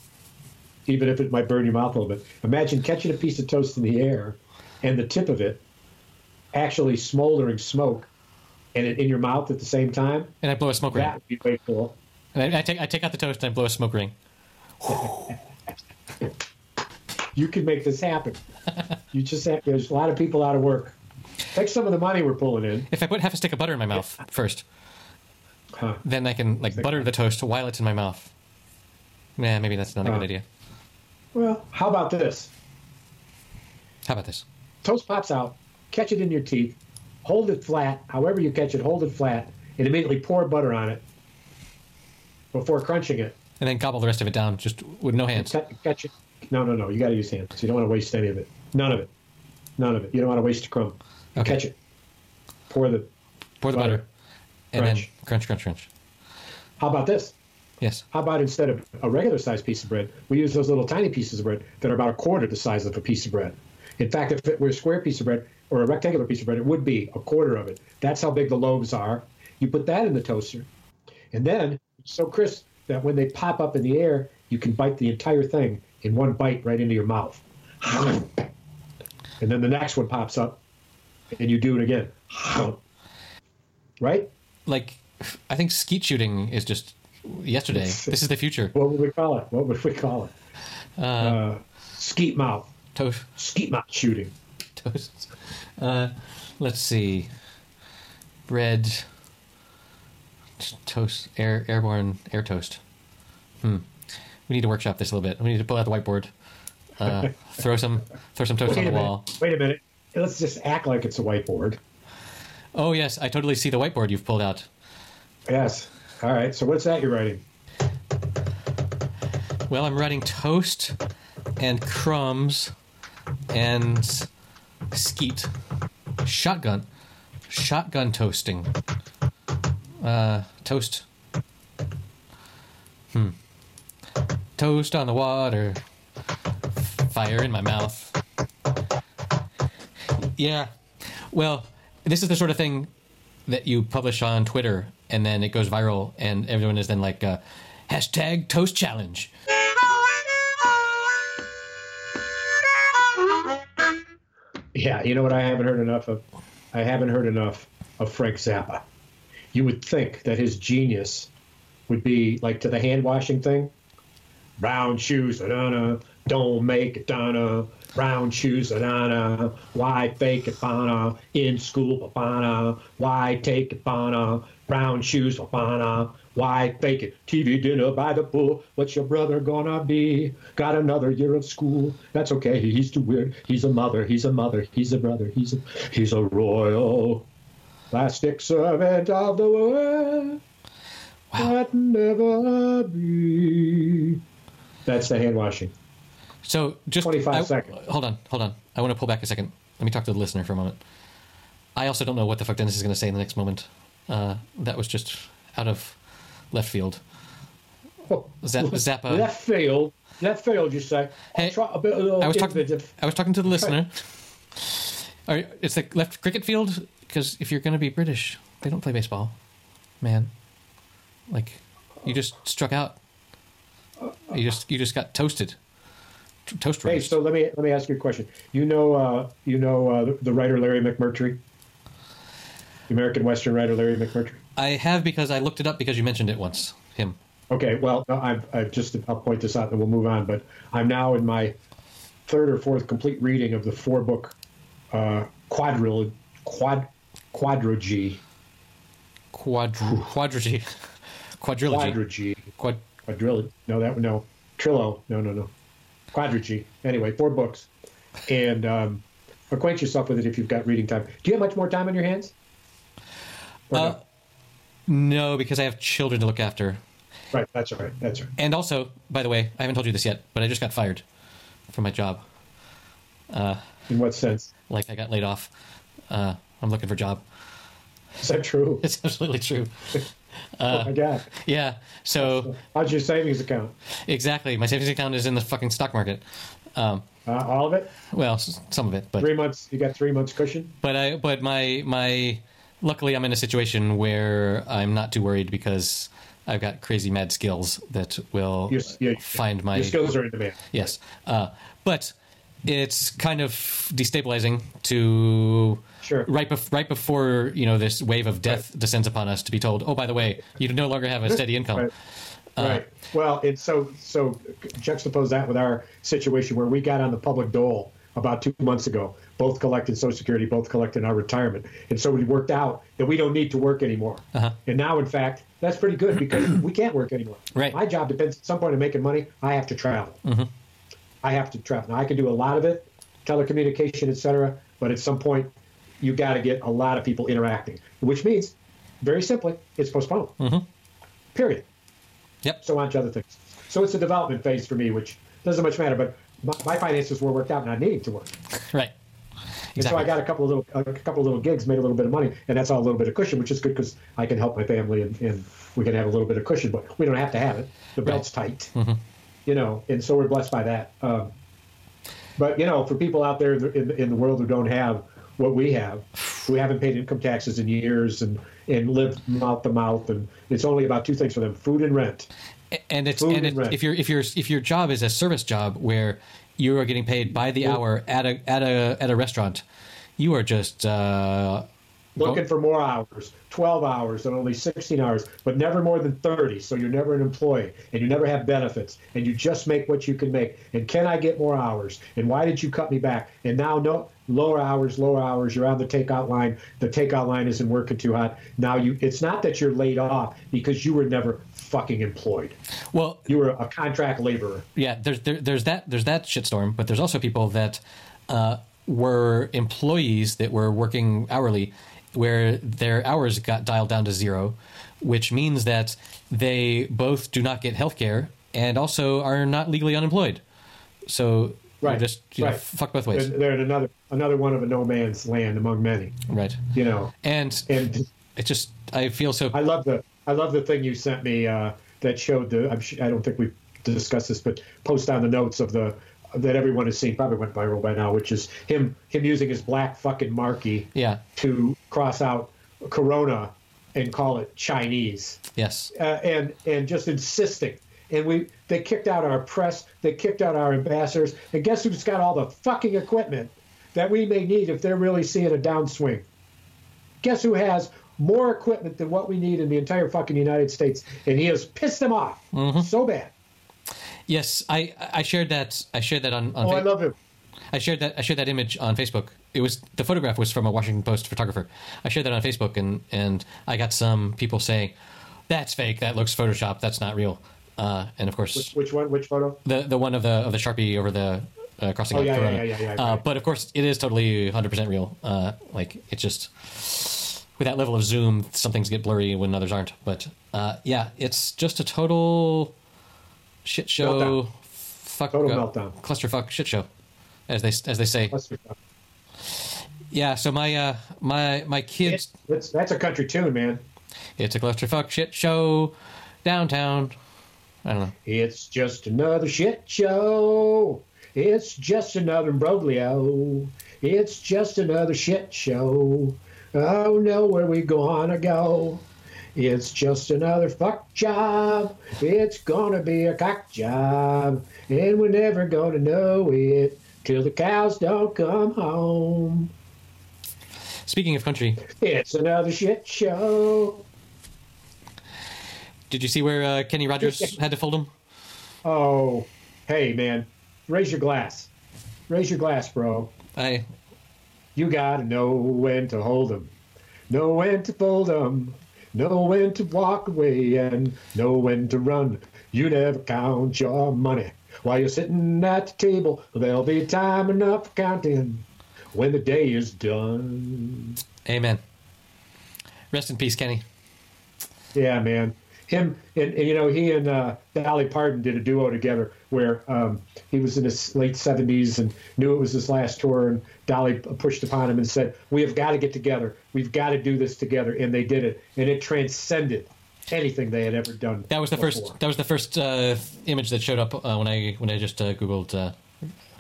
even if it might burn your mouth a little bit. Imagine catching a piece of toast in the air and the tip of it actually smoldering smoke and it in your mouth at the same time. And I blow a smoke ring. That would be way cool. And I, I take I take out the toast and I blow a smoke ring. You could make this happen. you just have, there's a lot of people out of work. Take some of the money we're pulling in. If I put half a stick of butter in my mouth first, Huh. then I can like butter the toast while it's in my mouth. Nah, maybe that's not a Huh. good idea. Well, how about this? How about this? toast pops out, catch it in your teeth, hold it flat, however you catch it, hold it flat, and immediately pour butter on it before crunching it. And then gobble the rest of it down just with no hands. Catch it. No, no, no. You got to use hands. You don't want to waste any of it. None of it. None of it. You don't want to waste a crumb. Okay. Catch it. Pour the. Pour the butter. butter. And Crunch. then crunch, crunch, crunch. How about this? Yes. How about instead of a regular sized piece of bread, we use those little tiny pieces of bread that are about a quarter the size of a piece of bread. In fact, if it were a square piece of bread or a rectangular piece of bread, it would be a quarter of it. That's how big the loaves are. You put that in the toaster, and then so crisp that when they pop up in the air, you can bite the entire thing in one bite right into your mouth. And then the next one pops up, and you do it again. Right? Like, I think skeet shooting is just yesterday. this is the future. What would we call it? What would we call it? Uh, skeet mouth. Toast. Skeet mouth shooting. Toast. Uh, let's see. Bread. Toast. Air. Airborne. Air toast. Hmm. We need to workshop this a little bit. We need to pull out the whiteboard. Uh, <laughs> throw some. Throw some toast on Wait the a wall. Wait a minute. Let's just act like it's a whiteboard. Oh yes, I totally see the whiteboard you've pulled out. Yes. All right. So what's that you're writing? Well, I'm writing toast and crumbs and skeet. Shotgun. Shotgun toasting. Uh, toast. Hmm. Toast on the water. Fire in my mouth. Yeah. Well, this is the sort of thing that you publish on Twitter and then it goes viral and everyone is then like, uh, hashtag toast challenge. Yeah. You know what I haven't heard enough of? I haven't heard enough of Frank Zappa. You would think that his genius would be like to the hand washing thing. Brown shoes, da don't make it, da Brown shoes, da Why fake it, bana? In school, bana. Why take it, bana? Brown shoes, bana. Why fake it? TV dinner by the pool. What's your brother gonna be? Got another year of school. That's okay. He's too weird. He's a mother. He's a mother. He's a brother. He's a he's a royal plastic servant of the world. That never be. That's the hand washing. So just 25 I- seconds. Hold on, hold on. I want to pull back a second. Let me talk to the listener for a moment. I also don't know what the fuck Dennis is going to say in the next moment. Uh, that was just out of left field. Oh, Zap- Zappa. Left field. Left field, you say. Hey, try a bit of I was talking. I was talking to the listener. All right, it's the left cricket field because if you're going to be British, they don't play baseball, man. Like, you just struck out. You just you just got toasted. Toast Hey, roast. so let me let me ask you a question. You know, uh, you know uh, the, the writer Larry McMurtry, the American Western writer Larry McMurtry. I have because I looked it up because you mentioned it once. Him. Okay, well, I've, I've just I'll point this out and we'll move on. But I'm now in my third or fourth complete reading of the four book uh, quadril quad quadrilogy Quadru quadrilogy. <laughs> Quadrilogy. quadrilogy Quad. quadrilogy. No, that no Trillo. No, no, no. Quadrilogy. Anyway, four books, and um, acquaint yourself with it if you've got reading time. Do you have much more time on your hands? Or no? Uh, no, because I have children to look after. Right, that's right. That's right. And also, by the way, I haven't told you this yet, but I just got fired from my job. In what sense? Like I got laid off. Uh, I'm looking for a job. Is that true? <laughs> It's absolutely true. <laughs> oh my God! Yeah. So How's your savings account? exactly, my savings account is in the fucking stock market. Um, Uh, all of it? well, some of it, but Three months? You got three months cushion? but I but my my luckily I'm in a situation where I'm not too worried because I've got crazy mad skills that will Your, your, find my your skills are in demand. Yes. Uh, but it's kind of destabilizing to Sure. right bef- right before you know this wave of death descends upon us to be told, oh by the way, you no longer have a steady income. Right. Uh, right. Well, it's so so juxtapose that with our situation where we got on the public dole about two months ago, both collecting Social Security, both collecting our retirement, and so we worked out that we don't need to work anymore. Uh-huh. And now, in fact, that's pretty good because we can't work anymore. Right. My job depends at some point on making money. I have to travel. I have to travel. Now I can do a lot of it, telecommunication, et cetera, but at some point you got to get a lot of people interacting, which means, very simply, it's postponed. Mm-hmm. Period. Yep. So on to other things. So it's a development phase for me, which doesn't much matter. But my, my finances were worked out, and I needed to work. <laughs> Right. And so I got a couple of little a couple of little gigs, made a little bit of money, and that's all a little bit of cushion, which is good because I can help my family and, and we can have a little bit of cushion, but we don't have to have it. The belt's tight, mm-hmm. You know, and so we're blessed by that. Um, but you know, for people out there in the, in, the- world who don't have what we have, who haven't paid income taxes in years and and live mouth to mouth, and it's only about two things for them: food and rent. and it's Food and and it, if your if your if your job is a service job where you are getting paid by the hour at a at a at a restaurant, you are just uh, looking for more hours 12 hours and only 16 hours but never more than 30 so you're never an employee and you never have benefits and you just make what you can make. And can i get more hours? And why did you cut me back? And now no lower hours lower hours you're on the takeout line. The takeout line isn't working too hot. Now you it's not that you're laid off because you were never fucking employed. Well you were a contract laborer. Yeah there's there, there's that there's that shitstorm but there's also people that uh, were employees that were working hourly where their hours got dialed down to zero which means that they both do not get health care and also are not legally unemployed. So Right, just you know, fuck both ways. They're, they're in another another one of a no man's land among many. Right. You know? And and it just i feel so I love the I love the thing you sent me uh, that showed the. I'm, I don't think we've discussed this, but post on the notes of the that everyone has seen. Probably went viral by now, which is him him using his black fucking marquee yeah to cross out Corona and call it Chinese, yes uh, and and just insisting. And we they kicked out our press, they kicked out our ambassadors, and guess who's got all the fucking equipment that we may need if they're really seeing a downswing? Guess who has more equipment than what we need in the entire fucking United States? And he has pissed them off so bad. Yes i i shared that i shared that on, on Oh, I love him. I shared that I shared that image on Facebook. It was the photograph was from a Washington Post photographer. I shared that on Facebook and and I got some people saying that's fake. That looks photoshopped. That's not real. Uh, and of course, Which one? Which photo? the the one of the of the sharpie over the uh, crossing Oh, yeah, yeah, yeah, yeah, yeah, Uh, right. but of course, it is totally 100 percent real. Uh, like it's just with that level of zoom, some things get blurry when others aren't. But uh, yeah, it's just a total shit show. Meltdown. Fuck, Total uh, meltdown. clusterfuck shit show, as they as they say. Yeah. So my uh, my my kids. that's, that's a country tune, man. It's a clusterfuck shit show downtown. I don't know. It's just another shit show. It's just another imbroglio. It's just another shit show. Oh no, where we gonna go? It's just another fuck job. It's gonna be a cock job. And we're never gonna know it till the cows don't come home. Speaking of country, It's another shit show. did you see where uh, Kenny Rogers <laughs> had to fold him? Oh, hey man, raise your glass. Raise your glass, bro. I You gotta know when to hold 'em, know when to fold 'em, know when to walk away, and know when to run. You never count your money while you're sitting at the table. There'll be time enough for counting when the day is done. amen. Rest in peace, Kenny. Yeah, man. Him and, and, you know he and uh, Dolly Parton did a duo together where um, he was in his late seventies and knew it was his last tour, and Dolly pushed upon him and said, "We have got to get together. We've got to do this together." And they did it, and it transcended anything they had ever done. That was the before. first. That was the first uh, image that showed up uh, when I when I just uh, googled uh,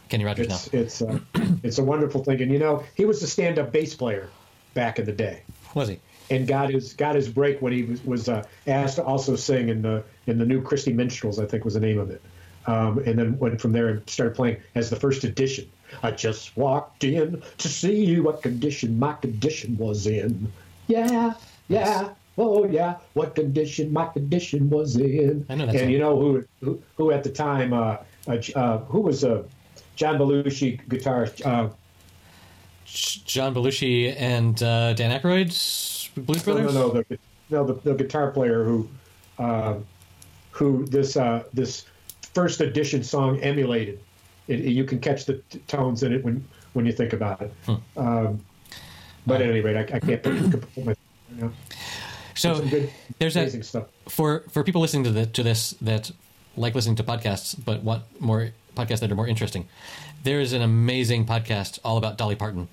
Kenny Rogers. Now It's it's uh, <clears throat> it's a wonderful thing, and you know he was a stand-up bass player back in the day. was he? And got his got his break when he was, was uh, asked to also sing in the in the new Christy Minstrels, I think was the name of it. Um, and then went from there and started playing as the first edition. I just walked in to see what condition my condition was in. Yeah, yeah, oh yeah, what condition my condition was in. I know and you know who who, who at the time uh, uh, uh, who was a uh, John Belushi guitarist. Uh, John Belushi and uh, Dan Aykroyd's Blues No, Brothers. no, no, the, no, the, the guitar player who, uh, who this uh, this first edition song emulated. It, it- you can catch the t- tones in it when when you think about it. Hmm. Um, but at any rate, I, I can't put, my. You know, So good, there's that amazing stuff. for for people listening to the, to this that like listening to podcasts but want more podcasts that are more interesting. There is an amazing podcast all about Dolly Parton.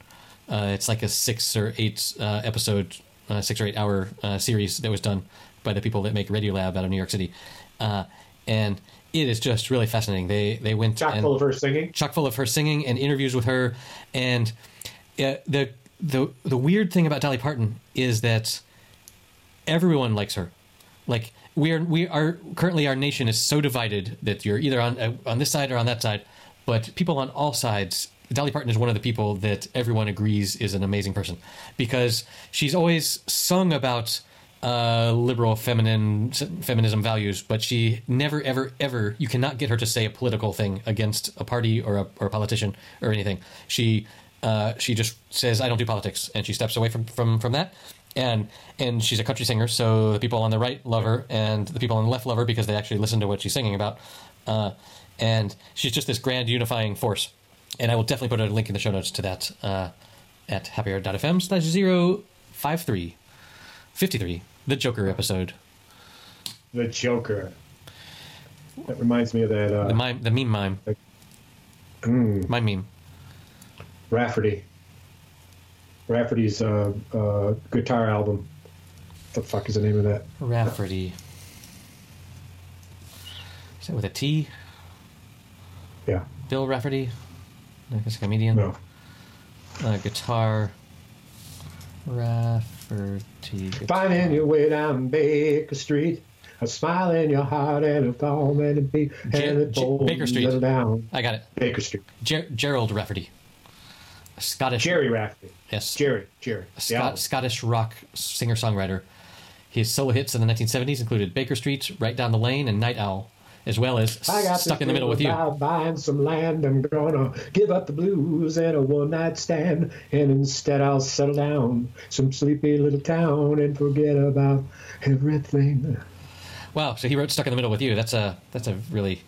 Uh, it's like a six or eight uh, episode, uh, six or eight hour uh, series that was done by the people that make Radiolab out of New York City, uh, and it is just really fascinating. They they went Chock and full of her singing. chock full of her singing and interviews with her. And uh, the the the weird thing about Dolly Parton is that everyone likes her. Like we are we are currently our nation is so divided that you're either on uh, on this side or on that side, but people on all sides. Dolly Parton is one of the people that everyone agrees is an amazing person because she's always sung about uh, liberal feminine feminism values, but she never, ever, ever. You cannot get her to say a political thing against a party or a, or a politician or anything. She uh, she just says, "I don't do politics," and she steps away from from from that. And and she's a country singer, so the people on the right love her, and the people on the left love her because they actually listen to what she's singing about. Uh, and she's just this grand unifying force. And I will definitely put a link in the show notes to that uh, at happier.fm slash 053 53, the Joker episode. The Joker. That reminds me of that uh, The mime, the meme mime. mm, My meme. Rafferty. Rafferty's uh, uh, guitar album. What the fuck is the name of that? Rafferty. Is that with a T? Yeah. Bill Rafferty? I guess a comedian. No. Uh, guitar. Rafferty. Finding your way down Baker Street. A smile in your heart and a thorn and a beat and a Baker Street. down I got it. Baker Street. Ger- Gerald Rafferty. A Scottish. Gerry Rafferty. Yes. Gerry. Gerry. a Scot- Scottish rock singer songwriter. His solo hits in the 1970s included Baker Street, Right Down the Line, and Night Owl, as well as I got Stuck in the Middle with You. about Buying some land, I'm gonna give up the blues and a one night stand, and instead I'll settle down some sleepy little town and forget about everything. Wow, so he wrote Stuck in the Middle with You. That's a that's a really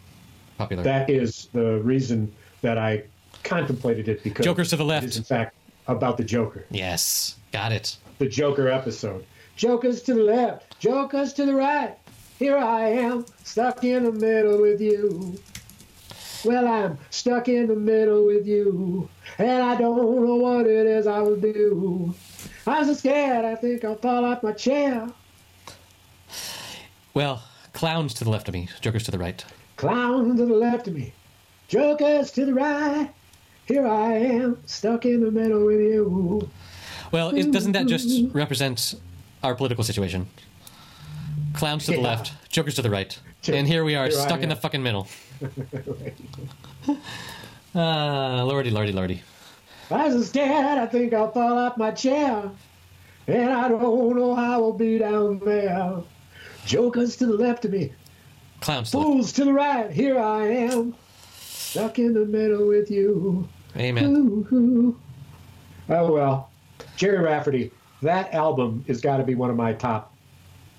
popular. That is the reason that I contemplated it because Jokers to the left. Is in fact about the Joker. yes, got it. the Joker episode. Jokers to the left, Jokers to the right. Here I am, stuck in the middle with you. Well, I'm stuck in the middle with you, and I don't know what it is I will do. I'm so scared, I think I'll fall off my chair. Well, clowns to the left of me, jokers to the right. Clowns to the left of me, jokers to the right. Here I am, stuck in the middle with you. Well, doesn't that just represent our political situation? Clowns to the Yeah. left, jokers to the right, Sure. and here we are, Here stuck in am. the fucking middle. <laughs> Ah, lordy, lordy, lordy. I was scared, I think I'll fall off my chair. And I don't know how I'll be down there. Jokers to the left of me, Clowns to the left. fools to the right. Here I am, stuck in the middle with you. Amen. Ooh, ooh. Oh well, Gerry Rafferty. That album has got to be one of my top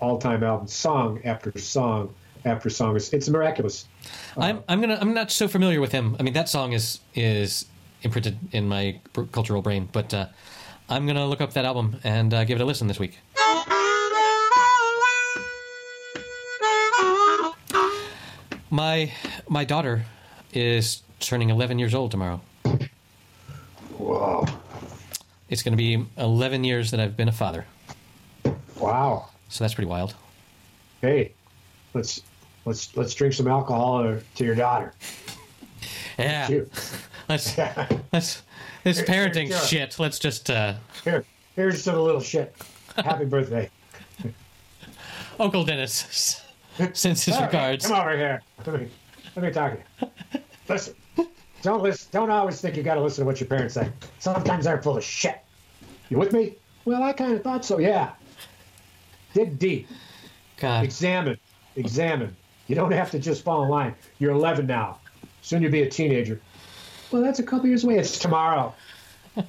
all-time albums, song after song after song. It's, it's miraculous. I'm I'm gonna I'm not so familiar with him. I mean, that song is is imprinted in my cultural brain, but uh, I'm gonna look up that album and uh, give it a listen this week. My my daughter is turning 11 years old tomorrow. Whoa! It's going to be 11 years that I've been a father, Wow. So that's pretty wild. Hey, let's let's let's drink some alcohol to your daughter. Yeah, Here, <laughs> let's <laughs> let's this parenting Sure. shit. Let's just uh, here, here's to the little shit. Happy birthday. <laughs> Uncle Dennis sends his right, regards. Come over here. Let me, let me talk to you. Listen. Don't listen. Don't always think you got to listen to what your parents say. Sometimes they're full of shit. You with me? Well, I kind of thought so. Yeah. Dig deep. God, Examine. Examine. You don't have to just fall in line. You're 11 now. Soon you'll be a teenager. Well, that's a couple years away. It's tomorrow.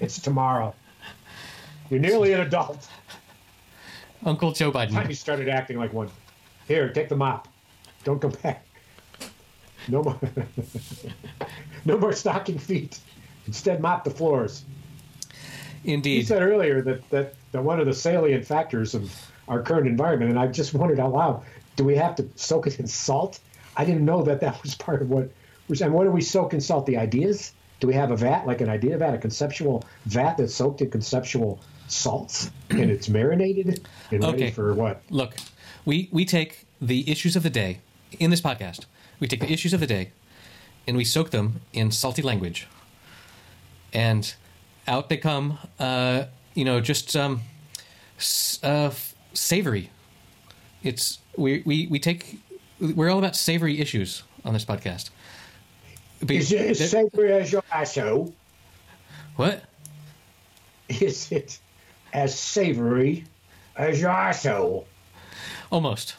It's tomorrow. You're nearly an adult. Uncle Joe Biden. time you started acting like one. Here, take the mop. Don't come back. No more. <laughs> no more stocking feet. Instead, mop the floors. Indeed. You said earlier that, that, that one of the salient factors of our current environment, and I just wondered out loud, do we have to soak it in salt? I didn't know that that <laughs> was part of what. And what do we soak in salt? The ideas? Do we have a vat, like an idea vat, a conceptual vat that's soaked in conceptual salts, and it's marinated and ready for what? Look, we we take the issues of the day in this podcast. We take the issues of the day, and we soak them in salty language, and out they come. Uh, you know, just um, uh, savory. It's we we we take. We're all about savory issues on this podcast. Be- Is it as savory as your asshole? what? Is it as savory as your asshole? Almost.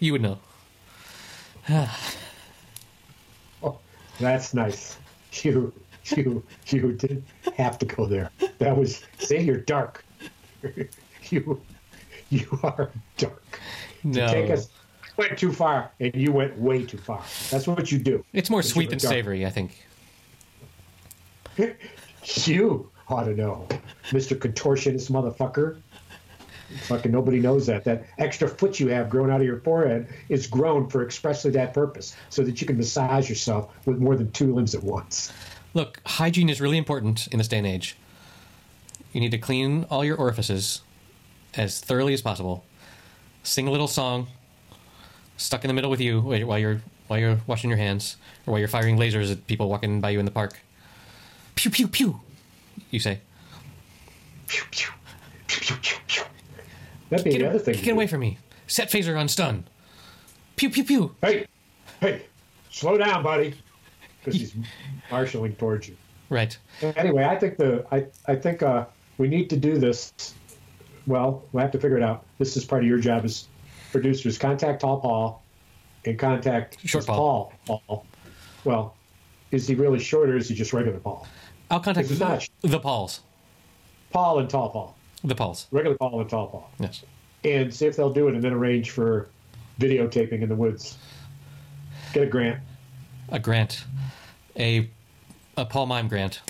You would know. <sighs> Oh, that's nice. You, you, you didn't have to go there. That was. See, you're dark. <laughs> you, <laughs> you are dark. No. Take us went too far, and you went way too far. That's what you do. It's more sweet than dark. savory, I think. <laughs> You ought to know, Mr. Contortionist motherfucker. Fucking nobody knows that. That extra foot you have grown out of your forehead is grown for expressly that purpose, so that you can massage yourself with more than two limbs at once. Look, hygiene is really important in this day and age. You need to clean all your orifices as thoroughly as possible. Sing a little song, stuck in the middle with you while you're while you're washing your hands, or while you're firing lasers at people walking by you in the park. Pew pew pew. You say, Pew, pew, pew, pew, pew, pew. That'd be "Get, the other thing. to get do. away from me! Set phaser on stun." Pew pew pew. Hey, hey, slow down, buddy, because he's marshaling towards you. Right. Anyway, I think the I I think uh, we need to do this. Well, we'll have to figure it out. This is part of your job as producers. Contact Tall Paul, and contact Short Paul. Paul. Paul. Well, is he really short or is he just regular Paul? I'll contact is not- the Pauls. Paul and Tall Paul, The Pauls. regular Paul and Tall Paul, Yes. and see if they'll do it, and then arrange for videotaping in the woods. Get a grant. A grant. A a Paul Mime grant.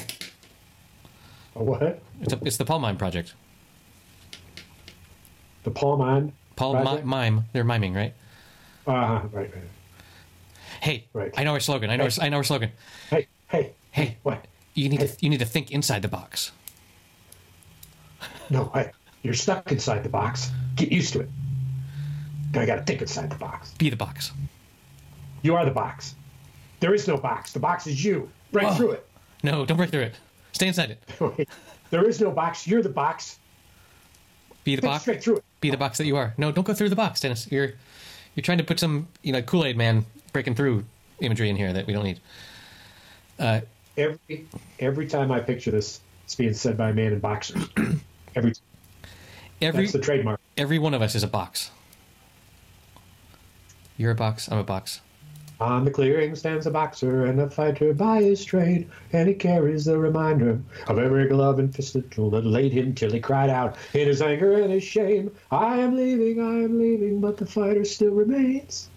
A what? It's, a, it's the Paul Mime project. The Paul Mine. Paul mi- Mime. They're miming, right? Uh, right, right. Hey, Right. I know our slogan. I know. Our, I know our slogan. Hey, hey, Hey, what? you need Hey. to you need to think inside the box. No, I, you're stuck inside the box. Get used to it. I got to think inside the box. Be the box. You are the box. There is no box. The box is you. Break Oh. through it. No, don't break through it. Stay inside it. <laughs> there is no box. You're the box. Be the Think box. straight through it. Be the box that you are. No, don't go through the box, Dennis. You're you're trying to put some you know Kool Aid Man breaking through imagery in here that we don't need. Uh, Every every time I picture this, it's being said by a man in boxers. <clears throat> every Every that's the trademark. every one of us is a box. You're a box. I'm a box. On the clearing stands a boxer and a fighter by his trade, and he carries the reminder of every glove and fisted tool that laid him till he cried out in his anger and his shame, I am leaving, I am leaving, but the fighter still remains.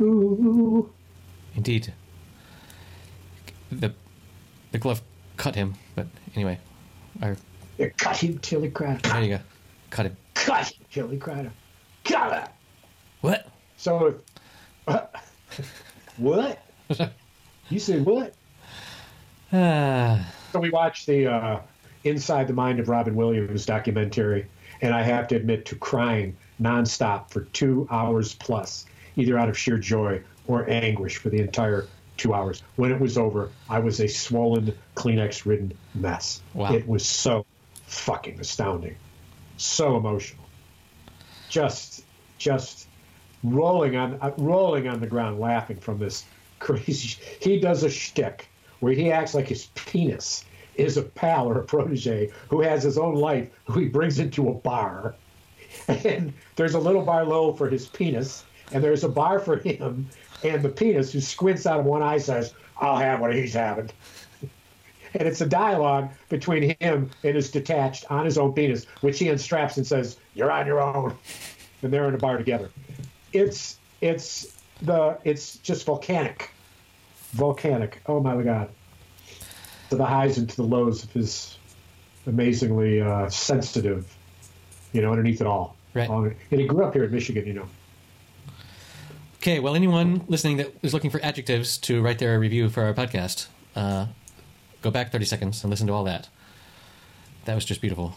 Ooh. Indeed. The the glove cut him, but anyway, I, You cut him till he cried there out. you go. Cut him. Cut him till he cried out. Got it! What? So if. <laughs> what? You said what? <sighs> So we watched the uh, Inside the Mind of Robin Williams documentary, and I have to admit to crying nonstop for two hours plus, either out of sheer joy or anguish for the entire two hours. When it was over, I was a swollen, Kleenex ridden mess. Wow. It was so fucking astounding. So emotional. Just, just rolling on uh, rolling on the ground laughing from this <laughs> crazy he does a shtick where he acts like his penis is a pal or a protege who has his own life who he brings into a bar. And there's a little bar low for his penis and there's a bar for him and the penis who squints out of one eye says i'll have what he's having. <laughs> And it's a dialogue between him and his detached on his own penis which he unstraps and says you're on your own. And they're in a bar together it's it's the it's just volcanic volcanic oh my god to the highs and to the lows of his amazingly uh, sensitive you know underneath it all Right. All- and he grew up here in michigan you know okay. Well, anyone listening that is looking for adjectives to write their review for our podcast, uh, go back thirty seconds and listen to all that. That was just beautiful.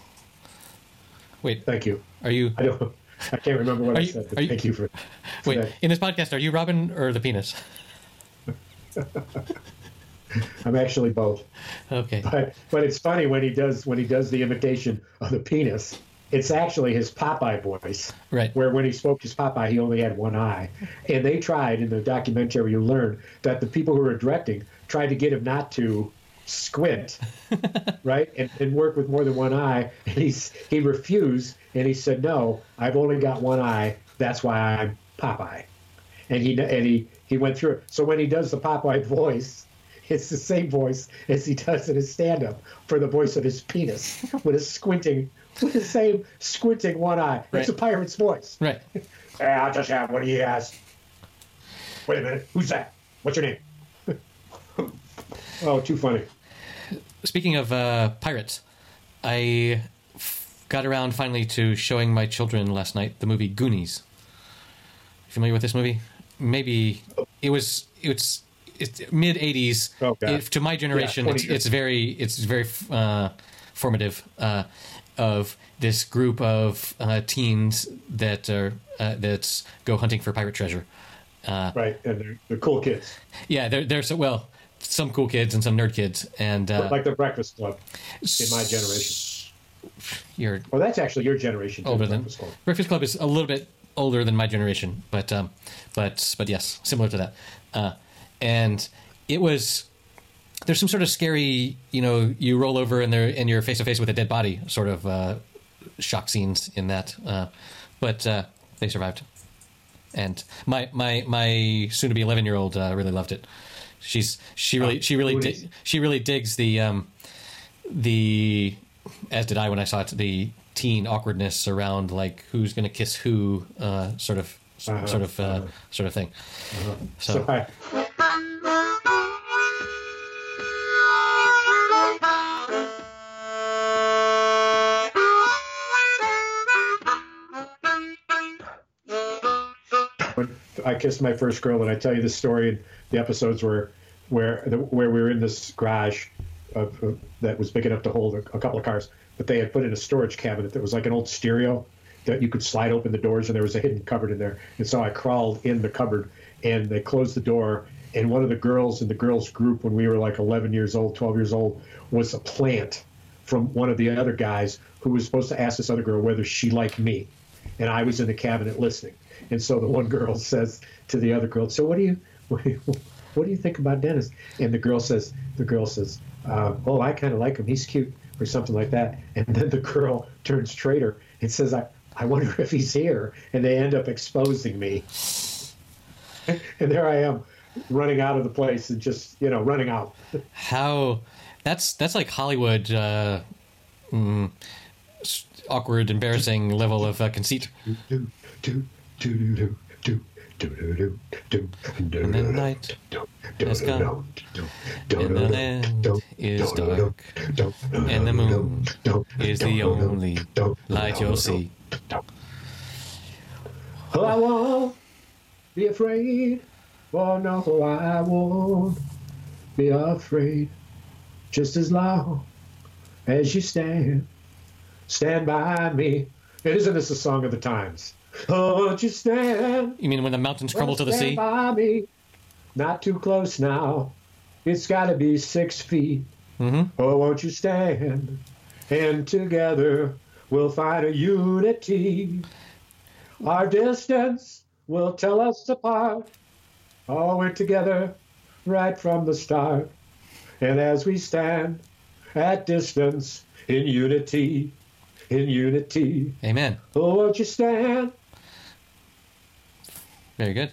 Wait, thank you are you? i don't i can't remember what Are i you- said but you- thank you for, for Wait, that. in this podcast, are you Robin or the penis? <laughs> i'm actually both Okay. but but it's funny when he does when he does the imitation of the penis it's actually his popeye voice Right. where when he spoke his popeye he only had one eye and they tried in the documentary you learn that the people who were directing tried to get him not to squint <laughs> right and, and work with more than one eye and he's he refused and he said no i've only got one eye that's why i'm popeye and he and he he went through it. So when he does the Popeye voice, it's the same voice as he does in his stand-up for the voice of his penis, <laughs> with a squinting, with the same squinting one eye. It's a pirate's voice. Right. <laughs> Hey, I'll just have what he has. Wait a minute, who's that? What's your name? Oh, too funny. Speaking of uh, pirates, I f- got around finally to showing my children last night the movie Goonies. Familiar with this movie? Maybe it was it's it's mid '80s. Oh, God. to my generation, 20 it's, it's very it's very uh, formative uh, of this group of uh, teens that are uh, that go hunting for pirate treasure. Uh, Right, and they're, they're cool kids, yeah, they're they're so well some cool kids and some nerd kids, and uh, like the Breakfast Club in my generation. You're Well, that's actually your generation. too, older than Breakfast Club. Breakfast Club is a little bit older than my generation, but um, but but yes, similar to that. Uh, and it was there's some sort of scary, you know, you roll over and there and you're face to face with a dead body, sort of uh, shock scenes in that. Uh, but uh, they survived, and my my my soon to be 11 year old uh, really loved it. She's she really she really di- she really digs the um, the as did I when I saw it the teen awkwardness around like who's going to kiss who uh, sort of Uh-huh, sort of uh, uh-huh. sort of thing. So, So I, kissed my first girl, and I tell you this story the episodes where where where we were in this garage of- that was big enough to hold a, a couple of cars, but they had put in a storage cabinet that was like an old stereo, that you could slide open the doors and there was a hidden cupboard in there. And so I crawled in the cupboard and they closed the door. And one of the girls in the girls group when we were like 11 years old, 12 years old, was a plant from one of the other guys who was supposed to ask this other girl whether she liked me. And I was in the cabinet listening. And so the one girl says to the other girl, "So what do you, what do you, what do you think about Dennis?" And the girl says, the girl says, uh, "Oh, I kind of like him. He's cute." Or something like that. And then the girl turns traitor and says, I, I wonder if he's here. And they end up exposing me. <laughs> and there I am running out of the place and just, you know, running out. How that's that's like Hollywood uh, mm, awkward, embarrassing level of uh, conceit. Do, do, and the night has come, and the land is dark, and the moon is the only light you'll see. Oh, I won't be afraid. for no, I won't be afraid. Just as long as you stand, stand by me. Isn't this a song of the times? Oh, won't you stand? You mean when the mountains crumble to the sea? by me. Not too close now. It's got to be six feet. hmm Oh, won't you stand? And together we'll find a unity. Our distance will tell us apart. Oh, we're together right from the start. And as we stand at distance in unity, in unity, Amen. oh, won't you stand? Very good.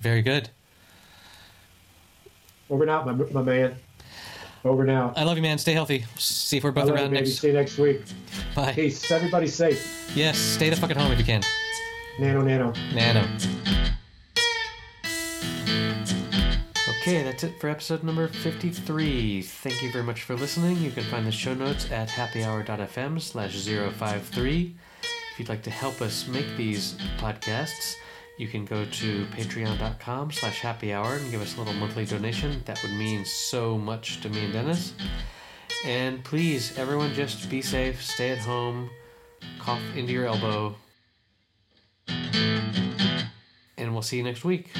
Very good. Over and out, my, my man. Over now. I love you, man. Stay healthy. See if we're I both love you, around baby. next. See you next week. Bye. Peace. Everybody safe. Yes, stay the fuck at home if you can. Nano, nano. Nano. Okay, that's it for episode number 53. Thank you very much for listening. You can find the show notes at happyhour.fm slash 053. If you'd like to help us make these podcasts, you can go to patreon.com slash happyhour and give us a little monthly donation. That would mean so much to me and Dennis. And please, everyone, just be safe, stay at home, cough into your elbow, and we'll see you next week.